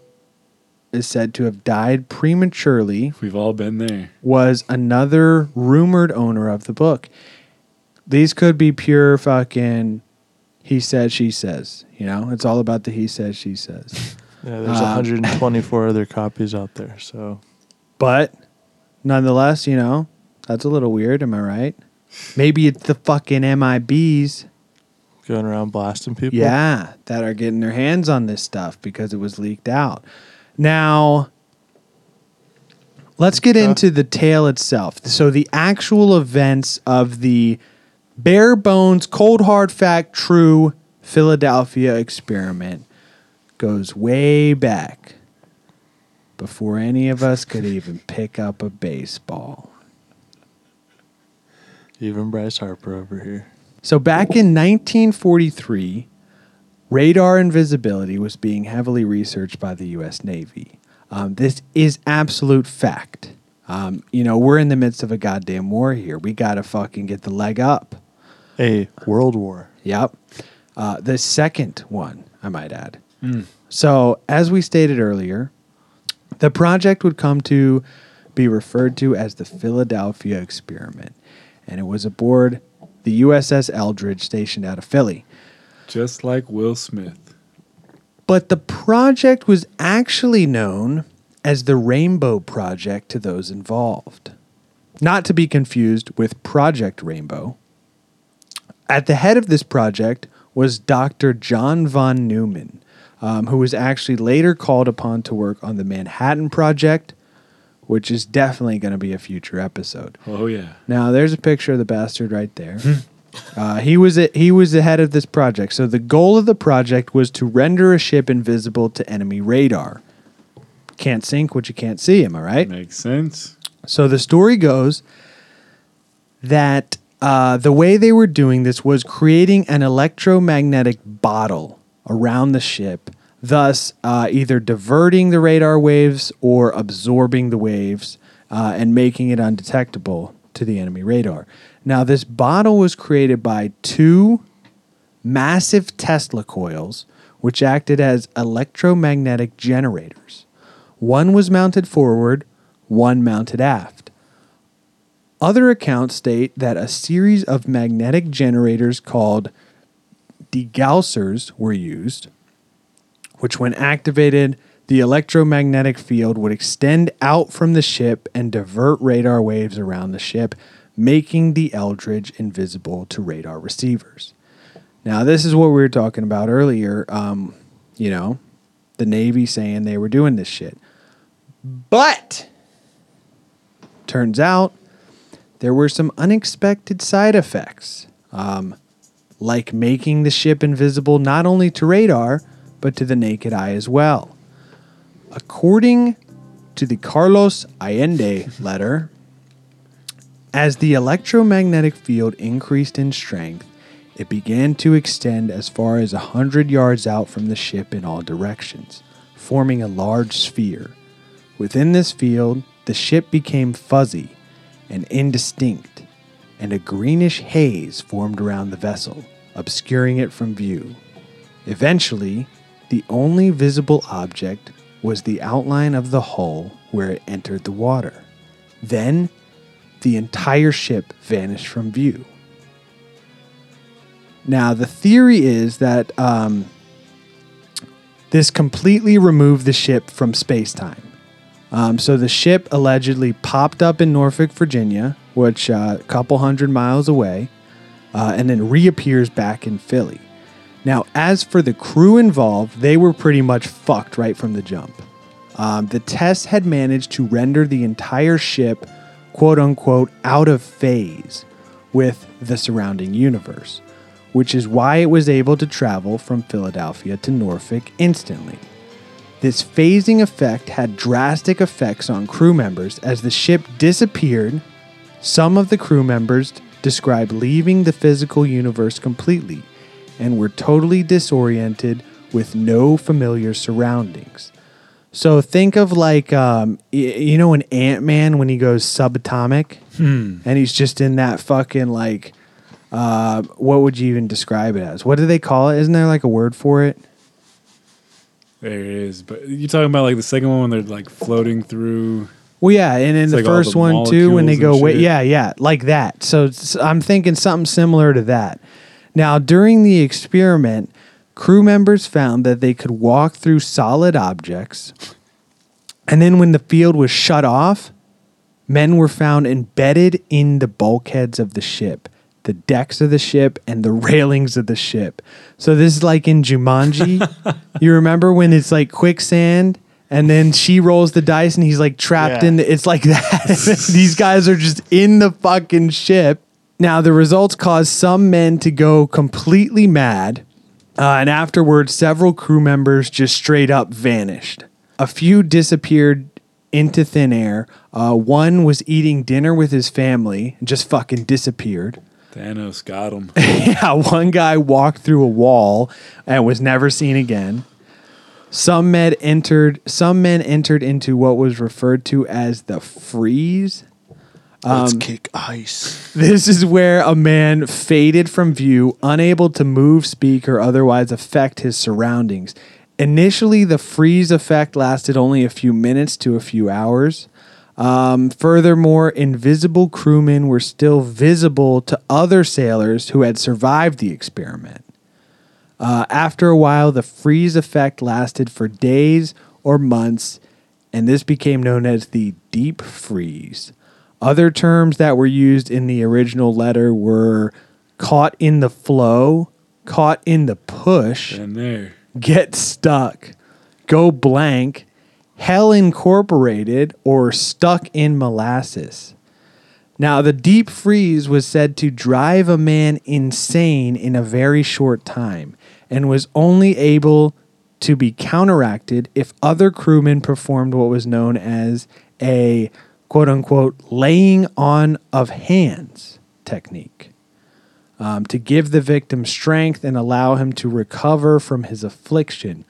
is said to have died prematurely, We've all been there. was another rumored owner of the book. These could be pure fucking he said, she says. You know, it's all about the he says, she says. yeah. There's Um, 124 other copies out there, so But nonetheless, you know, that's a little weird. Am I right? Maybe it's the fucking MIBs. going around blasting people. Yeah, that are getting their hands on this stuff because it was leaked out. Now, let's get into the tale itself. So, the actual events of the bare bones, cold hard fact, true Philadelphia experiment goes way back before any of us could even pick up a baseball. Even Bryce Harper over here. So back in 1943, radar invisibility was being heavily researched by the U.S. Navy. Um, this is absolute fact. Um, you know, we're in the midst of a goddamn war here. We got to fucking get the leg up. A world war. Yep. Uh, the second one, I might add. So, as we stated earlier, the project would come to be referred to as the Philadelphia Experiment, and it was aboard the USS Eldridge stationed out of Philly. Just like Will Smith. But the project was actually known as the Rainbow Project to those involved. Not to be confused with Project Rainbow. At the head of this project was Dr. John von Neumann, um, who was actually later called upon to work on the Manhattan Project, which is definitely going to be a future episode. Oh yeah. Now there's a picture of the bastard right there. uh, he was a, he was the head of this project. So the goal of the project was to render a ship invisible to enemy radar. Can't sink what you can't see. Am I right? Makes sense. So the story goes that uh, the way they were doing this was creating an electromagnetic bottle around the ship, thus uh, either diverting the radar waves or absorbing the waves uh, and making it undetectable to the enemy radar. Now, this bottle was created by two massive Tesla coils, which acted as electromagnetic generators. One was mounted forward, one mounted aft. Other accounts state that a series of magnetic generators called degaussers were used, which, when activated, the electromagnetic field would extend out from the ship and divert radar waves around the ship, making the Eldridge invisible to radar receivers. Now, this is what we were talking about earlier. Um, you know, the Navy saying they were doing this shit. But turns out there were some unexpected side effects, um, like making the ship invisible not only to radar, but to the naked eye as well. According to the Carlos Allende letter, as the electromagnetic field increased in strength, it began to extend as far as a 100 yards out from the ship in all directions, forming a large sphere. Within this field, the ship became fuzzy and indistinct, and a greenish haze formed around the vessel, obscuring it from view. Eventually, the only visible object was the outline of the hull where it entered the water. Then, the entire ship vanished from view. Now, the theory is that um, this completely removed the ship from space time. Um, so the ship allegedly popped up in Norfolk, Virginia, which uh, a couple hundred miles away, uh, and then reappears back in Philly. Now, as for the crew involved, they were pretty much fucked right from the jump. Um, the test had managed to render the entire ship, quote unquote, out of phase with the surrounding universe, which is why it was able to travel from Philadelphia to Norfolk instantly. This phasing effect had drastic effects on crew members as the ship disappeared. Some of the crew members described leaving the physical universe completely and were totally disoriented with no familiar surroundings. So think of like, um, y- you know, an Ant Man when he goes subatomic and he's just in that fucking like, uh, what would you even describe it as? What do they call it? Isn't there like a word for it? There it is. But you're talking about like the second one when they're like floating through Well, yeah, and in the like all first the one too, when they molecules go, and wait, shit. yeah, yeah, like that. So it's- I'm thinking something similar to that. Now, during the experiment, crew members found that they could walk through solid objects, and then when the field was shut off, men were found embedded in the bulkheads of the ship, the decks of the ship, and the railings of the ship. So this is like in Jumanji. you remember when it's like quicksand? And then she rolls the dice and he's like trapped Yeah. in the, it's like that. These guys are just in the fucking ship. Now the results caused some men to go completely mad. Uh, and afterwards, several crew members just straight up vanished. A few disappeared into thin air. Uh, one was eating dinner with his family and just fucking disappeared. Thanos got him. yeah, one guy walked through a wall and was never seen again. Some men entered. Some men entered into what was referred to as the freeze. Let's Um, kick ice. This is where a man faded from view, unable to move, speak, or otherwise affect his surroundings. Initially, the freeze effect lasted only a few minutes to a few hours. Um, furthermore, invisible crewmen were still visible to other sailors who had survived the experiment. Uh, after a while, the freeze effect lasted for days or months, and this became known as the deep freeze. Other terms that were used in the original letter were caught in the flow, caught in the push, And there. get stuck, go blank, hell incorporated, or stuck in molasses. Now, the deep freeze was said to drive a man insane in a very short time and was only able to be counteracted if other crewmen performed what was known as a quote unquote laying on of hands technique um, to give the victim strength and allow him to recover from his affliction.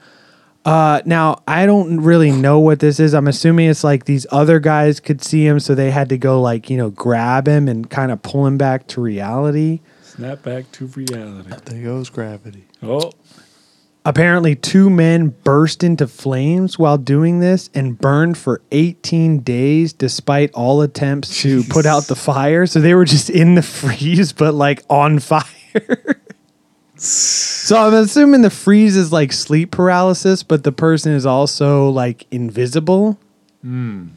Uh, now, I don't really know what this is. I'm assuming it's like these other guys could see him, so they had to go, like, you know, grab him and kind of pull him back to reality. Snap back to reality. There goes gravity. Oh, Apparently, two men burst into flames while doing this and burned for 18 days despite all attempts to put out the fire. So they were just in the freeze, but like on fire. so I'm assuming the freeze is like sleep paralysis, but the person is also like invisible hmm.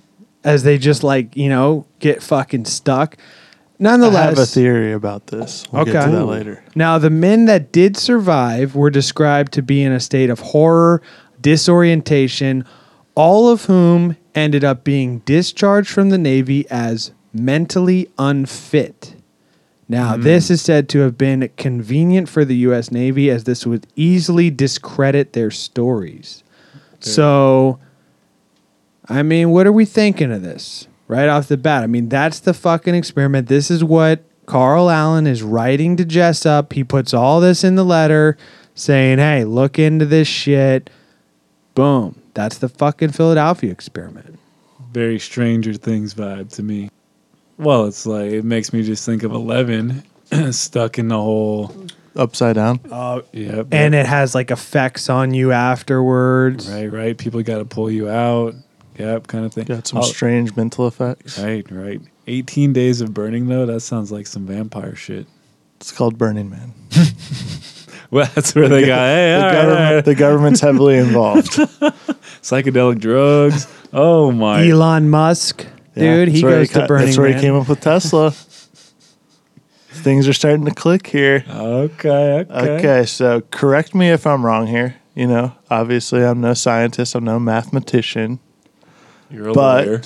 as they just like, you know, get fucking stuck. I have a theory about this. We'll get to that later. now, the men that did survive were described to be in a state of horror, disorientation, all of whom ended up being discharged from the Navy as mentally unfit. Now, hmm. this is said to have been convenient for the U.S. Navy as this would easily discredit their stories. So, I mean, what are we thinking of this right off the bat? I mean, that's the fucking experiment. This is what Carl Allen is writing to Jessup. He puts all this in the letter saying, hey, look into this shit. Boom. That's the fucking Philadelphia experiment. very Stranger Things vibe to me. Well, it's like it makes me just think of Eleven stuck in the whole. Upside down. Uh, yep. And it has like effects on you afterwards. right, right. People got to pull you out. Yep, kind of thing. Got some Oh, strange mental effects. Right, right. 18 days of burning though. That sounds like some vampire shit. It's called Burning Man. Well, that's where they got. Hey, The, all right, government, all right. the government's heavily involved. psychedelic drugs. Oh my! Elon Musk, Yeah, dude, he that's where goes to ca- Burning That's where Man. he came up with Tesla. Things are starting to click here. Okay, okay. Okay, so correct me if I'm wrong here. You know, obviously I'm no scientist, I'm no mathematician. You're a But- lawyer.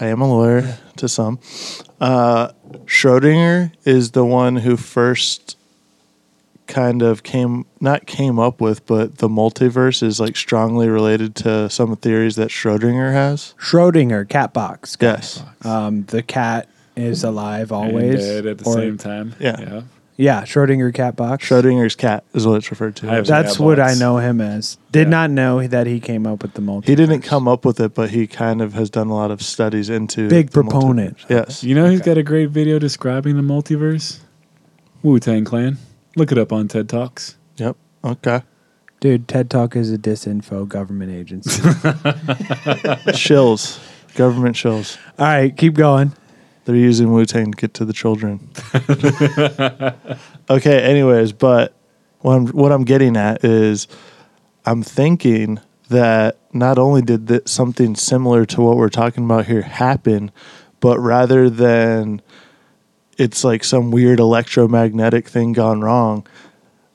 I am a lawyer to some. Uh, Schrodinger is the one who first kind of came, not came up with, but the multiverse is like strongly related to some theories that Schrodinger has. Schrodinger, cat box. Yes. Um, the cat is alive always And always. dead at the or- same time. Yeah. yeah. Yeah, Schrodinger cat box. Schrodinger's cat is what it's referred to. I have- That's Yeah, what I box. know him as. Did Yeah. not know that he came up with the multi. he didn't come up with it, but he kind of has done a lot of studies into Big the proponent. Yes. You know he's got a great video describing the multiverse. Wu Tang Clan. Look it up on TED Talks. Yep. Okay. Dude, TED Talk is a disinfo government agency. Shills. Government shills. All right, keep going. They're using Wu Tang to get to the children. okay, anyways, but what I'm what I'm getting at is I'm thinking that not only did something similar to what we're talking about here happen, but rather than it's like some weird electromagnetic thing gone wrong,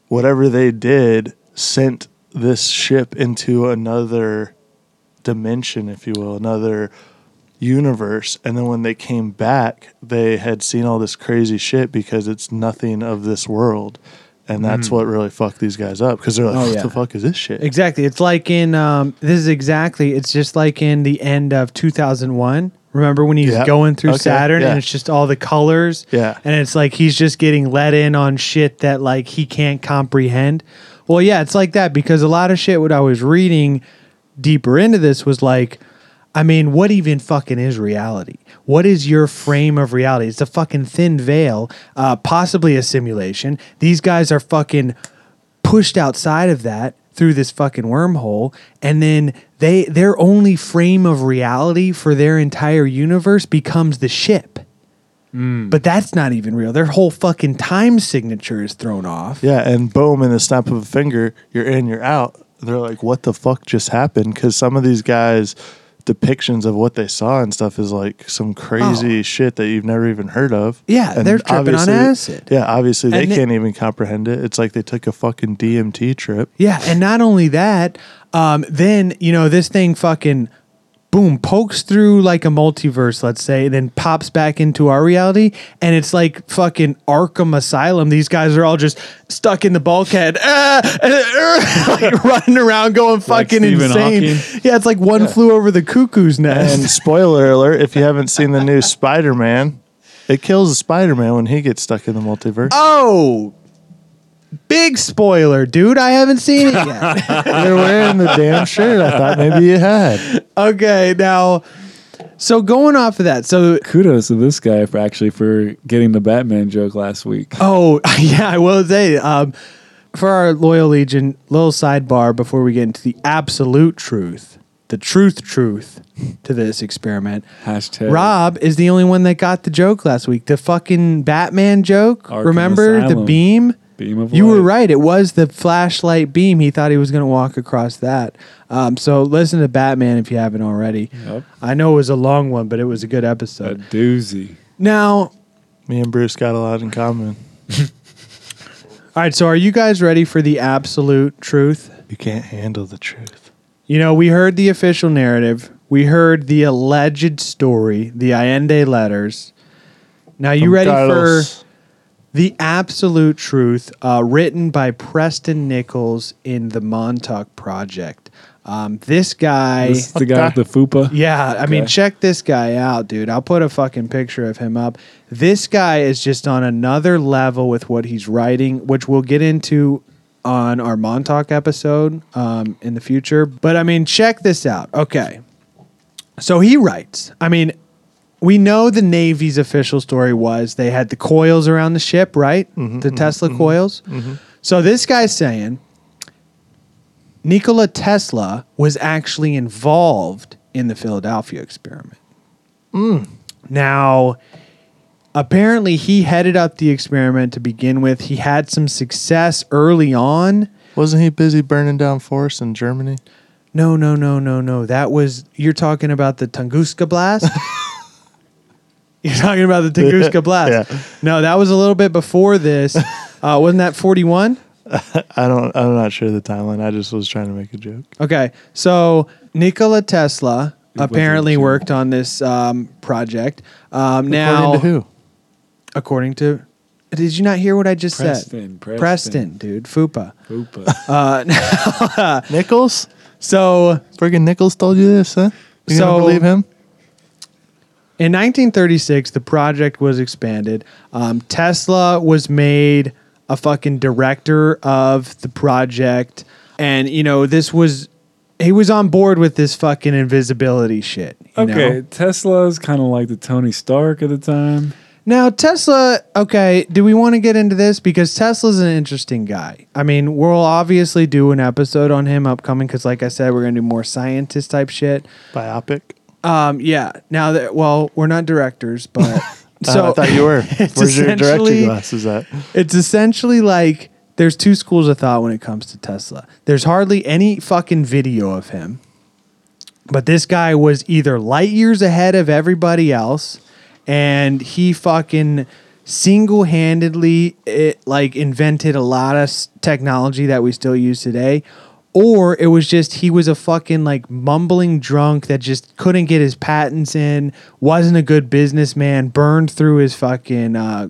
whatever they did sent this ship into another dimension, if you will, another universe. And then when they came back, they had seen all this crazy shit because it's nothing of this world. and that's what really fucked these guys up because they're like, Mm. Oh, "What yeah. the fuck is this shit?" Exactly. It's like in um, this is exactly. It's just like in the end of 2001. Remember when he's Yeah. going through Okay, Saturn yeah. and it's just all the colors. Yeah. And it's like he's just getting let in on shit that like he can't comprehend. Well, yeah, it's like that because a lot of shit what I was reading deeper into this was like I mean, what even fucking is reality? What is your frame of reality? It's a fucking thin veil, uh, possibly a simulation. These guys are fucking pushed outside of that through this fucking wormhole and then they their only frame of reality for their entire universe becomes the ship but that's not even real their whole fucking time signature is thrown off Yeah, and boom, in the snap of a finger, you're in, you're out. They're like, "What the fuck just happened?" Because some of these guys' depictions of what they saw and stuff is like some crazy Oh. shit that you've never even heard of. Yeah, And they're tripping on acid. Yeah, obviously they- can't even comprehend it. It's like they took a fucking DMT trip. Yeah, and not only that, um, then you know this thing fucking boom pokes through like a multiverse, let's say, then pops back into our reality, and it's like fucking Arkham Asylum. These guys are all just stuck in the bulkhead, ah, ah, like running around, going fucking Stephen insane. Hawking. Yeah, it's like one flew over the cuckoo's nest. And spoiler alert: if you haven't seen the new Spider-Man, it kills Spider-Man when he gets stuck in the multiverse. oh. Big spoiler, dude. I haven't seen it yet. You're wearing the damn shirt. I thought maybe you had. okay, now, so going off of that, so Kudos to this guy for actually for getting the Batman joke last week. Oh yeah, I will say. Um, for our loyal legion, little sidebar before we get into the absolute truth, the truth, truth to this experiment. Hashtag Rob is the only one that got the joke last week. The fucking Batman joke. Arkham Remember the Asylum. beam? Beam of You were right. It was the flashlight beam. He thought he was going to walk across that. Um, so listen to Batman if you haven't already. Yep. I know it was a long one, but it was a good episode. A episode. doozy. Now, Me and Bruce got a lot in common. all right. So are you guys ready for the absolute truth? You can't handle the truth. You know, we heard the official narrative. We heard the alleged story, the Allende letters. Now, you From ready Carlos. The absolute truth, uh, written by Preston Nichols in the Montauk Project? Um, this guy, This is the guy with the fupa. yeah, I mean, check this guy out, dude. I'll put a fucking picture of him up. This guy is just on another level with what he's writing, which we'll get into on our Montauk episode um, in the future. But I mean, check this out. Okay. So he writes, I mean, we know the Navy's official story was they had the coils around the ship, right? Mm-hmm, mm-hmm, the Tesla mm-hmm, coils. So this guy's saying Nikola Tesla was actually involved in the Philadelphia experiment. Mm. Now, apparently, he headed up the experiment to begin with. He had some success early on. Wasn't he busy burning down forests in Germany? No, no, no, no, no. That was you're talking about the Tunguska blast. you're talking about the Tunguska blast. Yeah. No, that was a little bit before this. Uh, wasn't that 41? I don't. I'm not sure the timeline. I just was trying to make a joke. Okay, so Nikola Tesla was apparently worked on this um, project. Um, now, According to who? according to, did you not hear what I just Preston, said? Preston. dude, Fupa. Fupa. Nichols? So Friggin' Nichols told you this, huh? You So- gonna believe him? In 1936, the project was expanded. Um, Tesla was made a fucking director of the project. And, you know, this was, he was on board with this fucking invisibility shit. you okay, know? Tesla's kind of like the Tony Stark at the time. Now, Tesla, okay, do we want to get into this? Because Tesla's an interesting guy. I mean, we'll obviously do an episode on him upcoming because, like I said, we're going to do more scientist type shit. Biopic. Um, yeah. Now that, well, we're not directors, but. So I thought you were. Where's your director glasses at? It's essentially like there's two schools of thought when it comes to Tesla. There's hardly any fucking video of him. But this guy was either light years ahead of everybody else and he fucking single-handedly it like invented a lot of s- technology that we still use today or it was just he was a fucking like mumbling drunk that just couldn't get his patents in wasn't a good businessman burned through his fucking uh,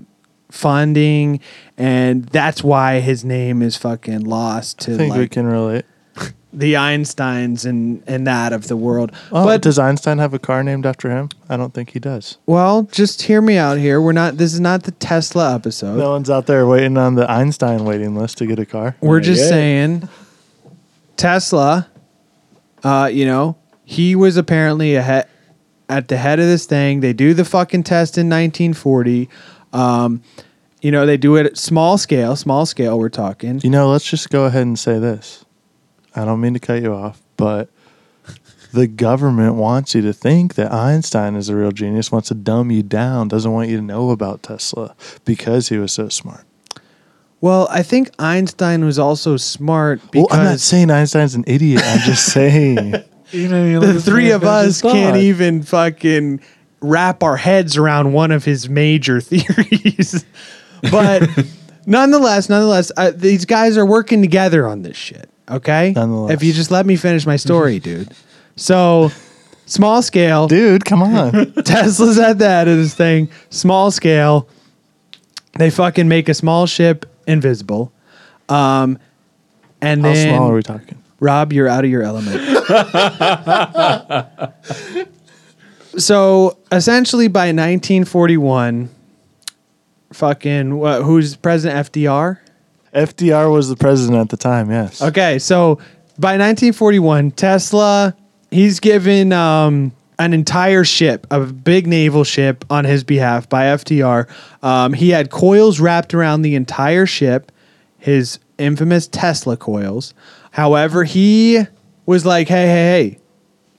funding, and that's why his name is fucking lost to I think we can relate. the Einsteins and and that of the world. Oh, but does Einstein have a car named after him? I don't think he does. well, just hear me out here. We're not. This is not the Tesla episode. No one's out there waiting on the Einstein waiting list to get a car. We're Not just yet. saying Tesla, uh, you know, he was apparently ahead at the head of this thing. They do the fucking test in 1940. Um, you know, they do it at small scale, small scale, we're talking. You know, let's just go ahead and say this. I don't mean to cut you off, but the government wants you to think that Einstein is a real genius, wants to dumb you down, doesn't want you to know about Tesla because he was so smart. Well, I think Einstein was also smart because well, I'm not saying Einstein's an idiot. I'm just saying. You know, you the three of us can't even fucking wrap our heads around one of his major theories. but nonetheless, nonetheless, uh, these guys are working together on this shit. Okay. Nonetheless. if you just let me finish my story, dude. So, small scale. Dude, come on. Tesla's at the head of this thing. Small scale. They fucking make a small ship invisible. Um, and How then small are we talking? Rob, you're out of your element. so essentially, by 1941, fucking what, who's President FDR? FDR was the president at the time, yes. Okay, so by 1941, Tesla he's given um, an entire ship, a big naval ship, on his behalf by FDR. Um, he had coils wrapped around the entire ship, his infamous Tesla coils. However, he was like, "Hey, hey, hey."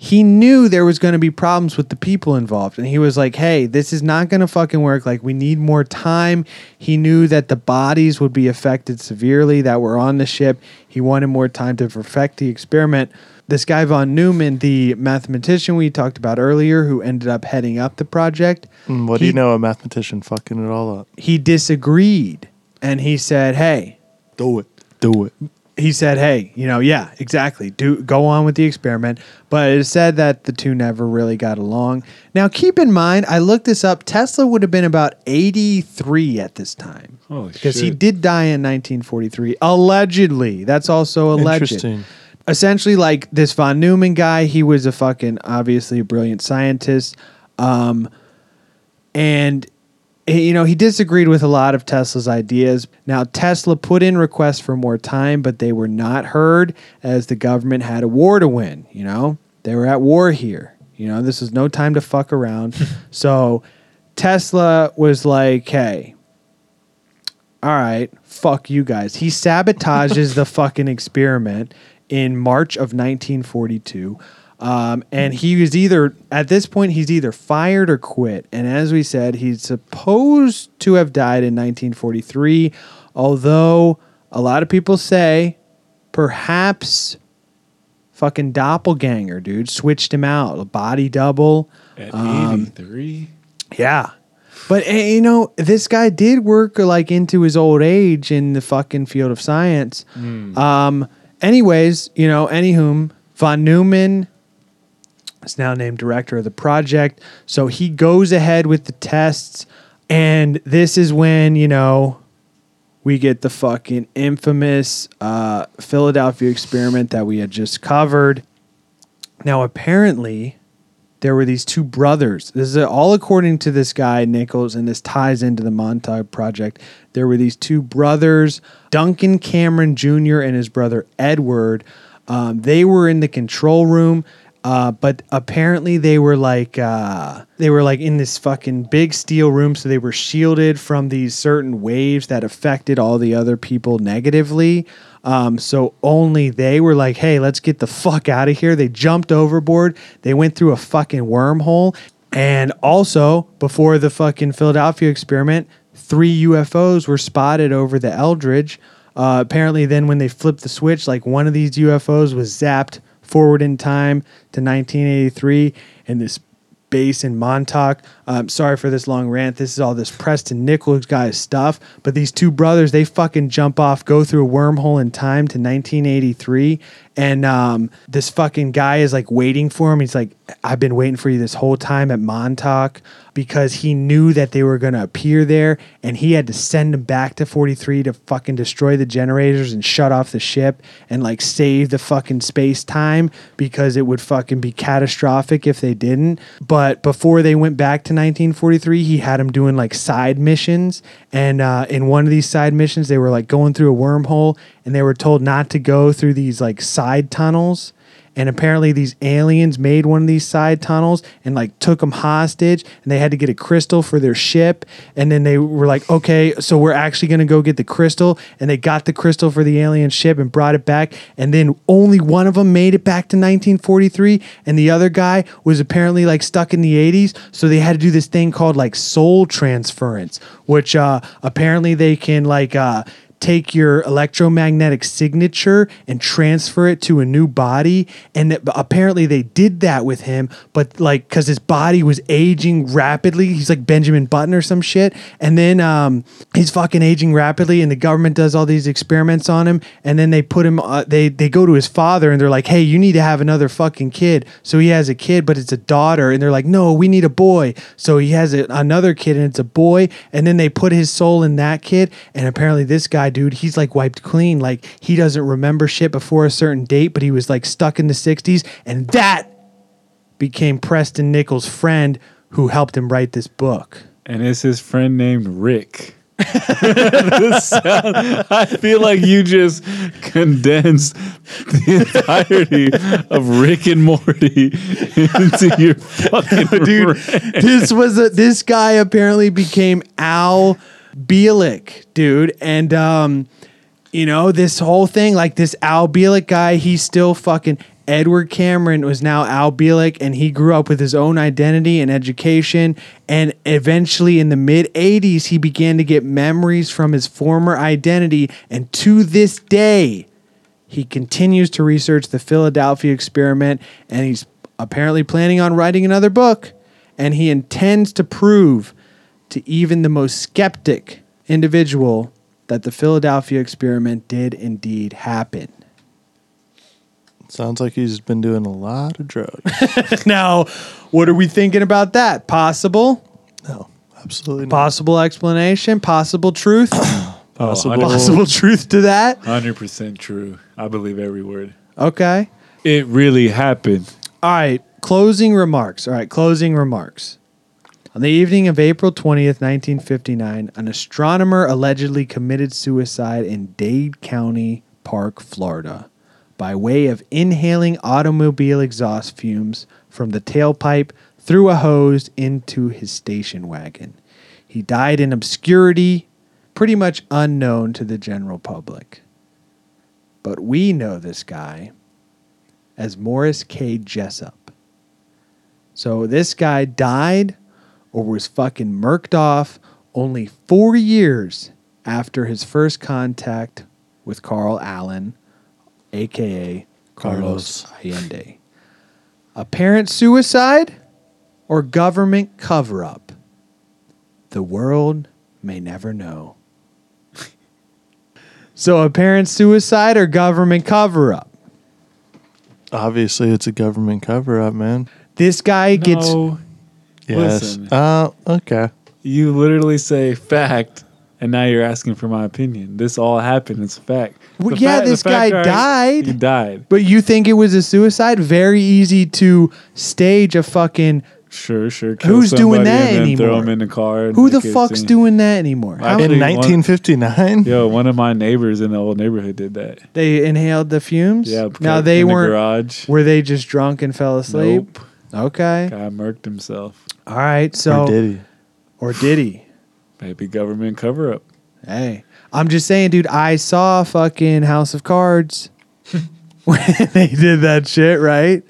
He knew there was going to be problems with the people involved, and he was like, "Hey, this is not going to fucking work. Like, we need more time." He knew that the bodies would be affected severely that were on the ship. He wanted more time to perfect the experiment. This guy von Neumann, the mathematician we talked about earlier, who ended up heading up the project, Mm, What do you know? A mathematician fucking it all up. he disagreed, and he said, "Hey, Do it. Do it. he said, "Hey, you know, yeah, exactly. Do go on with the experiment." But it is said that the two never really got along. Now, keep in mind, I looked this up. Tesla would have been about eighty-three at this time Holy because he did die in 1943, allegedly. That's also alleged. Interesting. Essentially, like this von Neumann guy, he was a fucking obviously a brilliant scientist, um, and you know, he disagreed with a lot of Tesla's ideas. Now, Tesla put in requests for more time, but they were not heard as the government had a war to win. You know, they were at war here. You know, this is no time to fuck around. so, Tesla was like, hey, all right, fuck you guys. He sabotages the fucking experiment in March of 1942. Um, and he was either, at this point, he's either fired or quit. And as we said, he's supposed to have died in 1943, although a lot of people say perhaps fucking doppelganger, dude, switched him out, a body double. At Um, 83? Yeah. But eh, you know, this guy did work like into his old age in the fucking field of science. Um anyways, you know, anywhom, von Neumann is now named director of the project. So he goes ahead with the tests and this is when, you know, we get the fucking infamous uh, Philadelphia experiment that we had just covered. Now, apparently, there were these two brothers. This is all according to this guy Nichols, and this ties into the Montauk Project. There were these two brothers, Duncan Cameron Jr. and his brother Edward. Um, they were in the control room, uh, but apparently they were like uh, they were like in this fucking big steel room, so they were shielded from these certain waves that affected all the other people negatively. Um, so only they were like, hey, let's get the fuck out of here. They jumped overboard. They went through a fucking wormhole. And also, before the fucking Philadelphia experiment, three UFOs were spotted over the Eldridge. Uh, apparently, then when they flipped the switch, like one of these UFOs was zapped forward in time to 1983, and this base in Montauk. Um, sorry for this long rant. This is all this Preston Nichols guy's stuff. But these two brothers, they fucking jump off, go through a wormhole in time to 1983, and um, this fucking guy is like waiting for him. He's like, I've been waiting for you this whole time at Montauk because he knew that they were gonna appear there, and he had to send them back to 43 to fucking destroy the generators and shut off the ship and like save the fucking space time because it would fucking be catastrophic if they didn't. But before they went back to 1943, he had them doing like side missions, and uh, in one of these side missions, they were like going through a wormhole, and they were told not to go through these like side tunnels and apparently these aliens made one of these side tunnels and like took them hostage and they had to get a crystal for their ship and then they were like okay so we're actually going to go get the crystal and they got the crystal for the alien ship and brought it back and then only one of them made it back to 1943 and the other guy was apparently like stuck in the 80s so they had to do this thing called like soul transference which uh apparently they can like uh take your electromagnetic signature and transfer it to a new body. And that- apparently they did that with him but like because his body was aging rapidly. He's like benjamin button or some shit. And then um, he's fucking aging rapidly and the government does all these experiments on him. And then they put him uh, they they go to his father and they're like hey you need to have another fucking kid. So he has a kid but it's a daughter. And they're like no we need a boy. So he has a, another kid and it's a boy. And then they put his soul in that kid. And apparently this guy dude he's like wiped clean like he doesn't remember shit before a certain date but he was like stuck in the 60s and that became preston nichols friend who helped him write this book and it's his friend named Rick. Sound- I feel like you just condensed the entirety of Rick and Morty into your fucking dude brain. this was a this guy apparently became al Bielek, dude. And um you know this whole thing like this al Bielek guy he's still fucking edward cameron was now al Bielek, and he grew up with his own identity and education. And eventually in the mid 80s he began to get memories from his former identity. And to this day he continues to research the Philadelphia experiment and he's apparently planning on writing another book. And he intends to prove to even the most skeptic individual that the Philadelphia experiment did indeed happen. Sounds like he's been doing a lot of drugs. now, what are we thinking about that? Possible? no, absolutely not. Possible explanation? Possible truth? Oh, possible. Possible truth to that? Hundred percent true. I believe every word. Okay. It really happened. All right, closing remarks. All right, closing remarks. On the evening of April 20th, 1959, an astronomer allegedly committed suicide in Dade County Park, Florida, by way of inhaling automobile exhaust fumes from the tailpipe through a hose into his station wagon. He died in obscurity, pretty much unknown to the general public. But we know this guy as Morris K. Jessup. So this guy died or was fucking murked off only four years after his first contact with Carl Allen, aka Carlos Allende. Apparent suicide or government cover up? The world may never know. so, apparent suicide or government cover up? Obviously, it's a government cover up, man. This guy gets No, Yes. Listen. Oh, okay. you literally say fact, and now you're asking for my opinion. This all happened. It's a fact. Well, The yeah, fact- the this fact guy are- died. He died. But you think it was a suicide? Very easy to stage a fucking. Sure, sure. kill Who's doing somebody that and then Throw anymore? him in the car. and Who make the it fuck's seem- doing that anymore? How Actually, In one- 1959? Yo, one of my neighbors in the old neighborhood did that. they inhaled the fumes? Yeah. Now they in the weren't. garage. Were they just drunk and fell asleep? Nope. Okay. Guy murked himself. All right. So or did he? or did he? Maybe government cover up. Hey, I'm just saying, dude. I saw fucking House of Cards when they did that shit, right?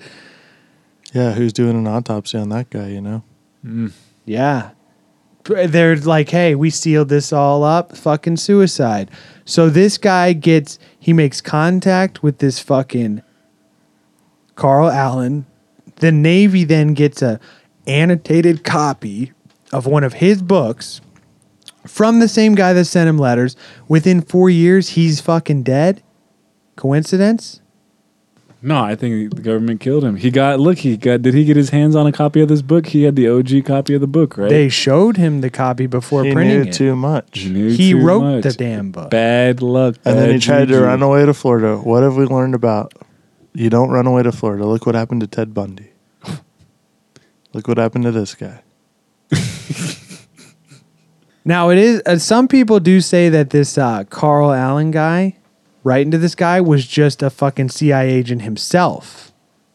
Yeah, who's doing an autopsy on that guy, you know? Mm. Yeah. They're like, hey, we sealed this all up. Fucking suicide. So this guy gets, he makes contact with this fucking Carl Allen. The Navy then gets a annotated copy of one of his books from the same guy that sent him letters. Within four years, he's fucking dead. Coincidence? No, I think the government killed him. He got look. He got. Did he get his hands on a copy of this book? He had the OG copy of the book, right? They showed him the copy before He printing knew it. too much. He knew he too wrote much. the damn book. Bad luck. And then bad he tried to run away to Florida. What have we learned about? You don't run away to Florida. Look what happened to Ted Bundy. Look what happened to this guy. Now it is. Uh, some people do say that this uh, Carl Allen guy, writing to this guy, was just a fucking CIA agent himself,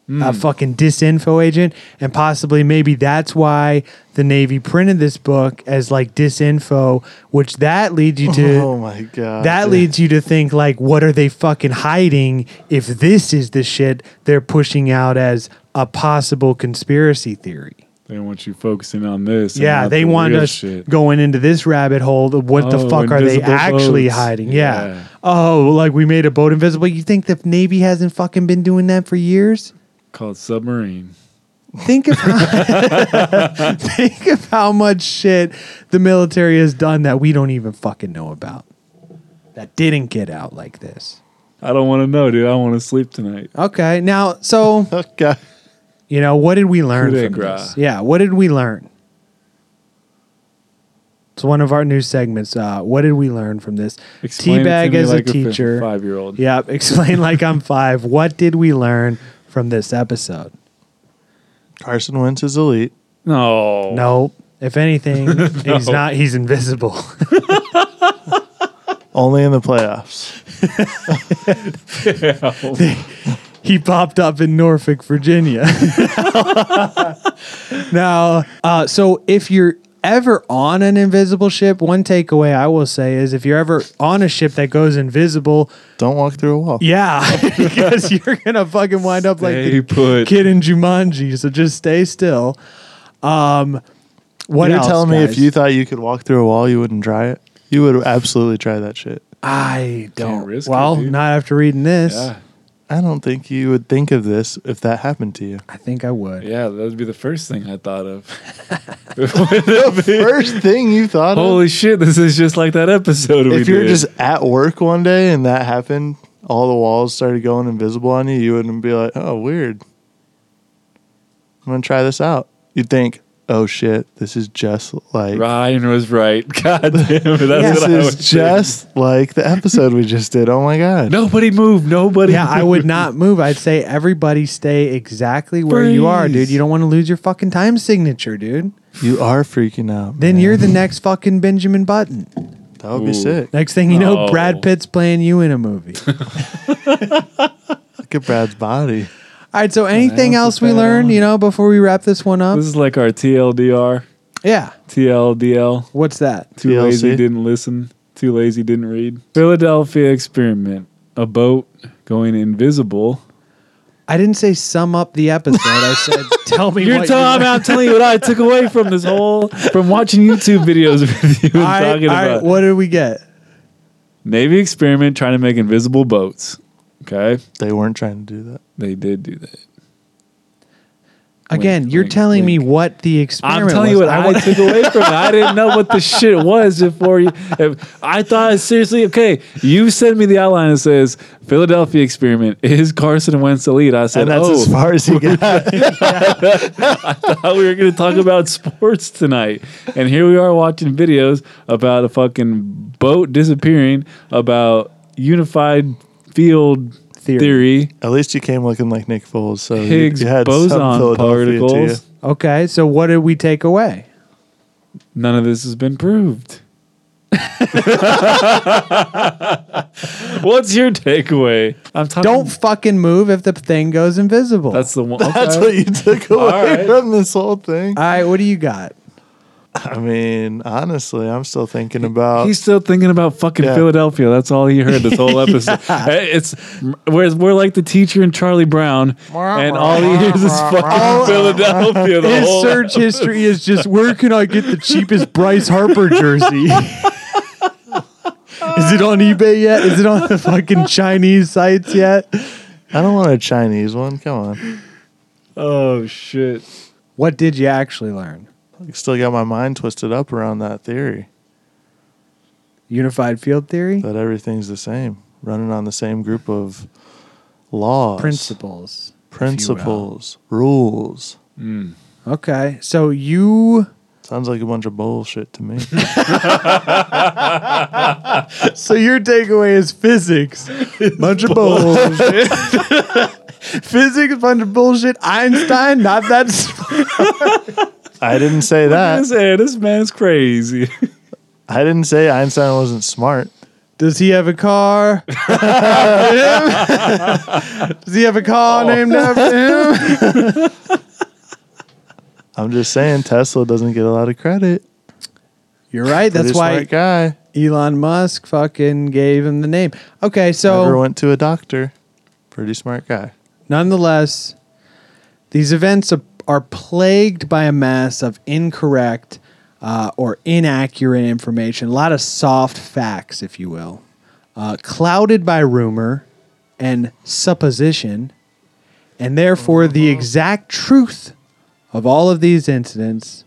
a fucking disinfo agent, and possibly maybe that's why the Navy printed this book as like disinfo, which that leads you to. oh my god. That dude. leads you to think like, what are they fucking hiding if this is the shit they're pushing out as a possible conspiracy theory? They want you focusing on this. Yeah, they the want us Shit. going into this rabbit hole. Of what the Oh, fuck are they actually boats. hiding? Yeah. Yeah. Oh, like we made a boat invisible. You think the Navy hasn't fucking been doing that for years? Called submarine. Think of how, think of how much shit the military has done that we don't even fucking know about. That didn't get out like this. I don't want to know, dude. I want to sleep tonight. Okay, now so Okay. You know what did we learn Coup from this? Yeah, what did we learn? It's one of our new segments. Uh, what did we learn from this? Explain it to T-Bag me as like a teacher. five-year-old. Yep. Explain like I'm five. What did we learn from this episode? Carson Wentz is elite. No. No. If anything, he's not. He's invisible. Only in the playoffs. He popped up in Norfolk, Virginia. now, uh, so if you're ever on an invisible ship, one takeaway I will say is if you're ever on a ship that goes invisible, Don't walk through a wall. yeah, because you're gonna fucking wind up like Stay the put. kid in Jumanji. So just stay still. Um, what You're else, telling me if you thought you could walk through a wall, you wouldn't try it? You would absolutely try that shit. I don't. risk it, well, dude. not after reading this. Yeah. I don't think you would think of this if that happened to you. I think I would. Yeah, that would be the first thing I thought of. First thing you thought of? Holy shit, this is just like that episode we if you're did. just at work one day and that happened, all the walls started going invisible on you, you wouldn't be like, oh, weird. I'm going to try this out. You'd think, oh shit, this is just like. Ryan was right. God damn it. That's This what I is was just like the episode we just did. Oh my God. Nobody move. Nobody. Yeah, I would not move. I'd say everybody stay exactly where you are, dude. You don't want to lose your fucking time signature, dude. You are freaking out. Then man. you're the next fucking Benjamin Button. That would be sick. Next thing you know, No. Brad oh. Pitt's playing you in a movie. Look at Brad's body. All right, so anything else we that learned, you know, before we wrap this one up? This is like our TLDR, Yeah. TLDL. What's that? Too TLC. lazy didn't listen. Too lazy didn't read. Philadelphia experiment. A boat going invisible. I didn't say sum up the episode. I said tell me You're what telling you I'm telling you what I took away from this whole from watching YouTube videos with you and All right, talking all right, about what did we get? Navy experiment trying to make invisible boats. Okay, They weren't trying to do that. They did do that. Again, Wink, you're wink, telling me what the experiment I'm telling you what I, want- took away from it. I didn't know what the shit was before you. If, I thought seriously. Okay, you sent me the outline that says Philadelphia experiment is Carson Wentz elite. I said, And that's oh, as far as he got. I thought we were going to talk about sports tonight, and here we are watching videos about a fucking boat disappearing, about unified field Theory. theory, At least you came looking like Nick Foles, so you- Higgs you had some boson Philadelphia to you. particles. Okay, so what did we take away? None of this has been proved. What's your takeaway? I'm talking. Don't fucking move if the thing goes invisible. That's the one. That's okay. what you took away right. from this whole thing. all right. What do you got? I mean, honestly, I'm still thinking about. He's still thinking about fucking Yeah. Philadelphia. That's all he heard this whole episode. Hey, It's we're, we're like the teacher in Charlie Brown, and all he hears is fucking Philadelphia. The His whole search history is just where can I get the cheapest Bryce Harper jersey? Is it on eBay yet? Is it on the fucking Chinese sites yet? I don't want a Chinese one. Come on. Oh shit! What did you actually learn? I still got my mind twisted up around that theory Unified field theory? that everything's the same, running on the same group of laws, principles. principles, rules. Hmm. Okay, so you Sounds like a bunch of bullshit to me. so your takeaway is physics, bunch of bullshit. physics, bunch of bullshit. Einstein, not that. Smart. I didn't say I that. say this man's crazy. I didn't say Einstein wasn't smart. Does he have a car? Does he have a car oh. named after him? I'm just saying Tesla doesn't get a lot of credit. You're right. That's why smart guy. Elon Musk fucking gave him the name. Okay, so Never went to a doctor. Pretty smart guy. nonetheless, these events are, are plagued by a mass of incorrect uh, or inaccurate information, a lot of soft facts, if you will, uh, clouded by rumor and supposition, and therefore the exact truth of all of these incidents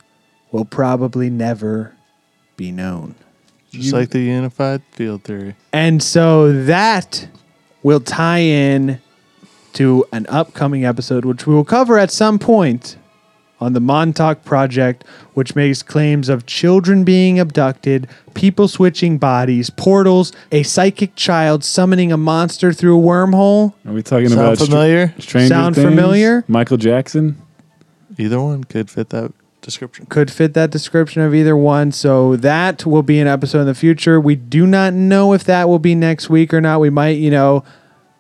will probably never be known. Just like the unified field theory. And so that will tie in to an upcoming episode, which we will cover at some point on the Montauk Project, which makes claims of children being abducted, people switching bodies, portals, a psychic child summoning a monster through a wormhole. Are we talking Sound about Str- familiar? Stranger Sound Things? familiar? Michael Jackson. Either one could fit that description. Could fit that description of either one. So that will be an episode in the future. We do not know if that will be next week or not. We might, you know,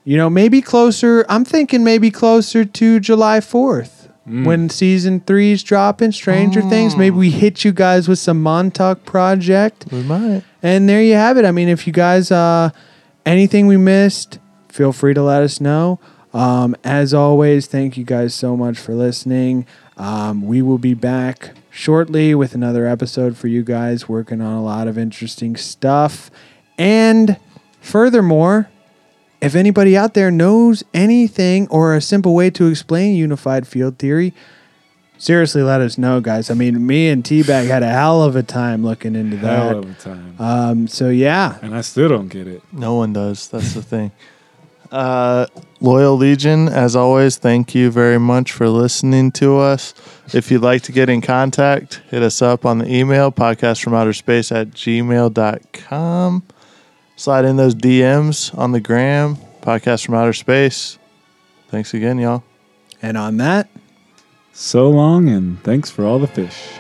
you know, maybe closer. I'm thinking maybe closer to July 4th when season three's dropping Stranger Things. Maybe we hit you guys with some Montauk Project. We might. And there you have it. I mean, if you guys, uh, anything we missed, feel free to let us know. Um, as always, thank you guys so much for listening. Um, we will be back shortly with another episode for you guys, working on a lot of interesting stuff. And furthermore, if anybody out there knows anything or a simple way to explain unified field theory, seriously let us know, guys. I mean, me and T-Bag had a hell of a time looking into that. Hell of a time. Um, so yeah, and I still don't get it. No one does. That's the thing. Uh, Loyal Legion, as always, thank you very much for listening to us. If you'd like to get in contact, hit us up on the email, podcast from outer space at gmail.com. Slide in those DMs on the gram, podcast from outer space. Thanks again, y'all. and on that, So long, and thanks for all the fish.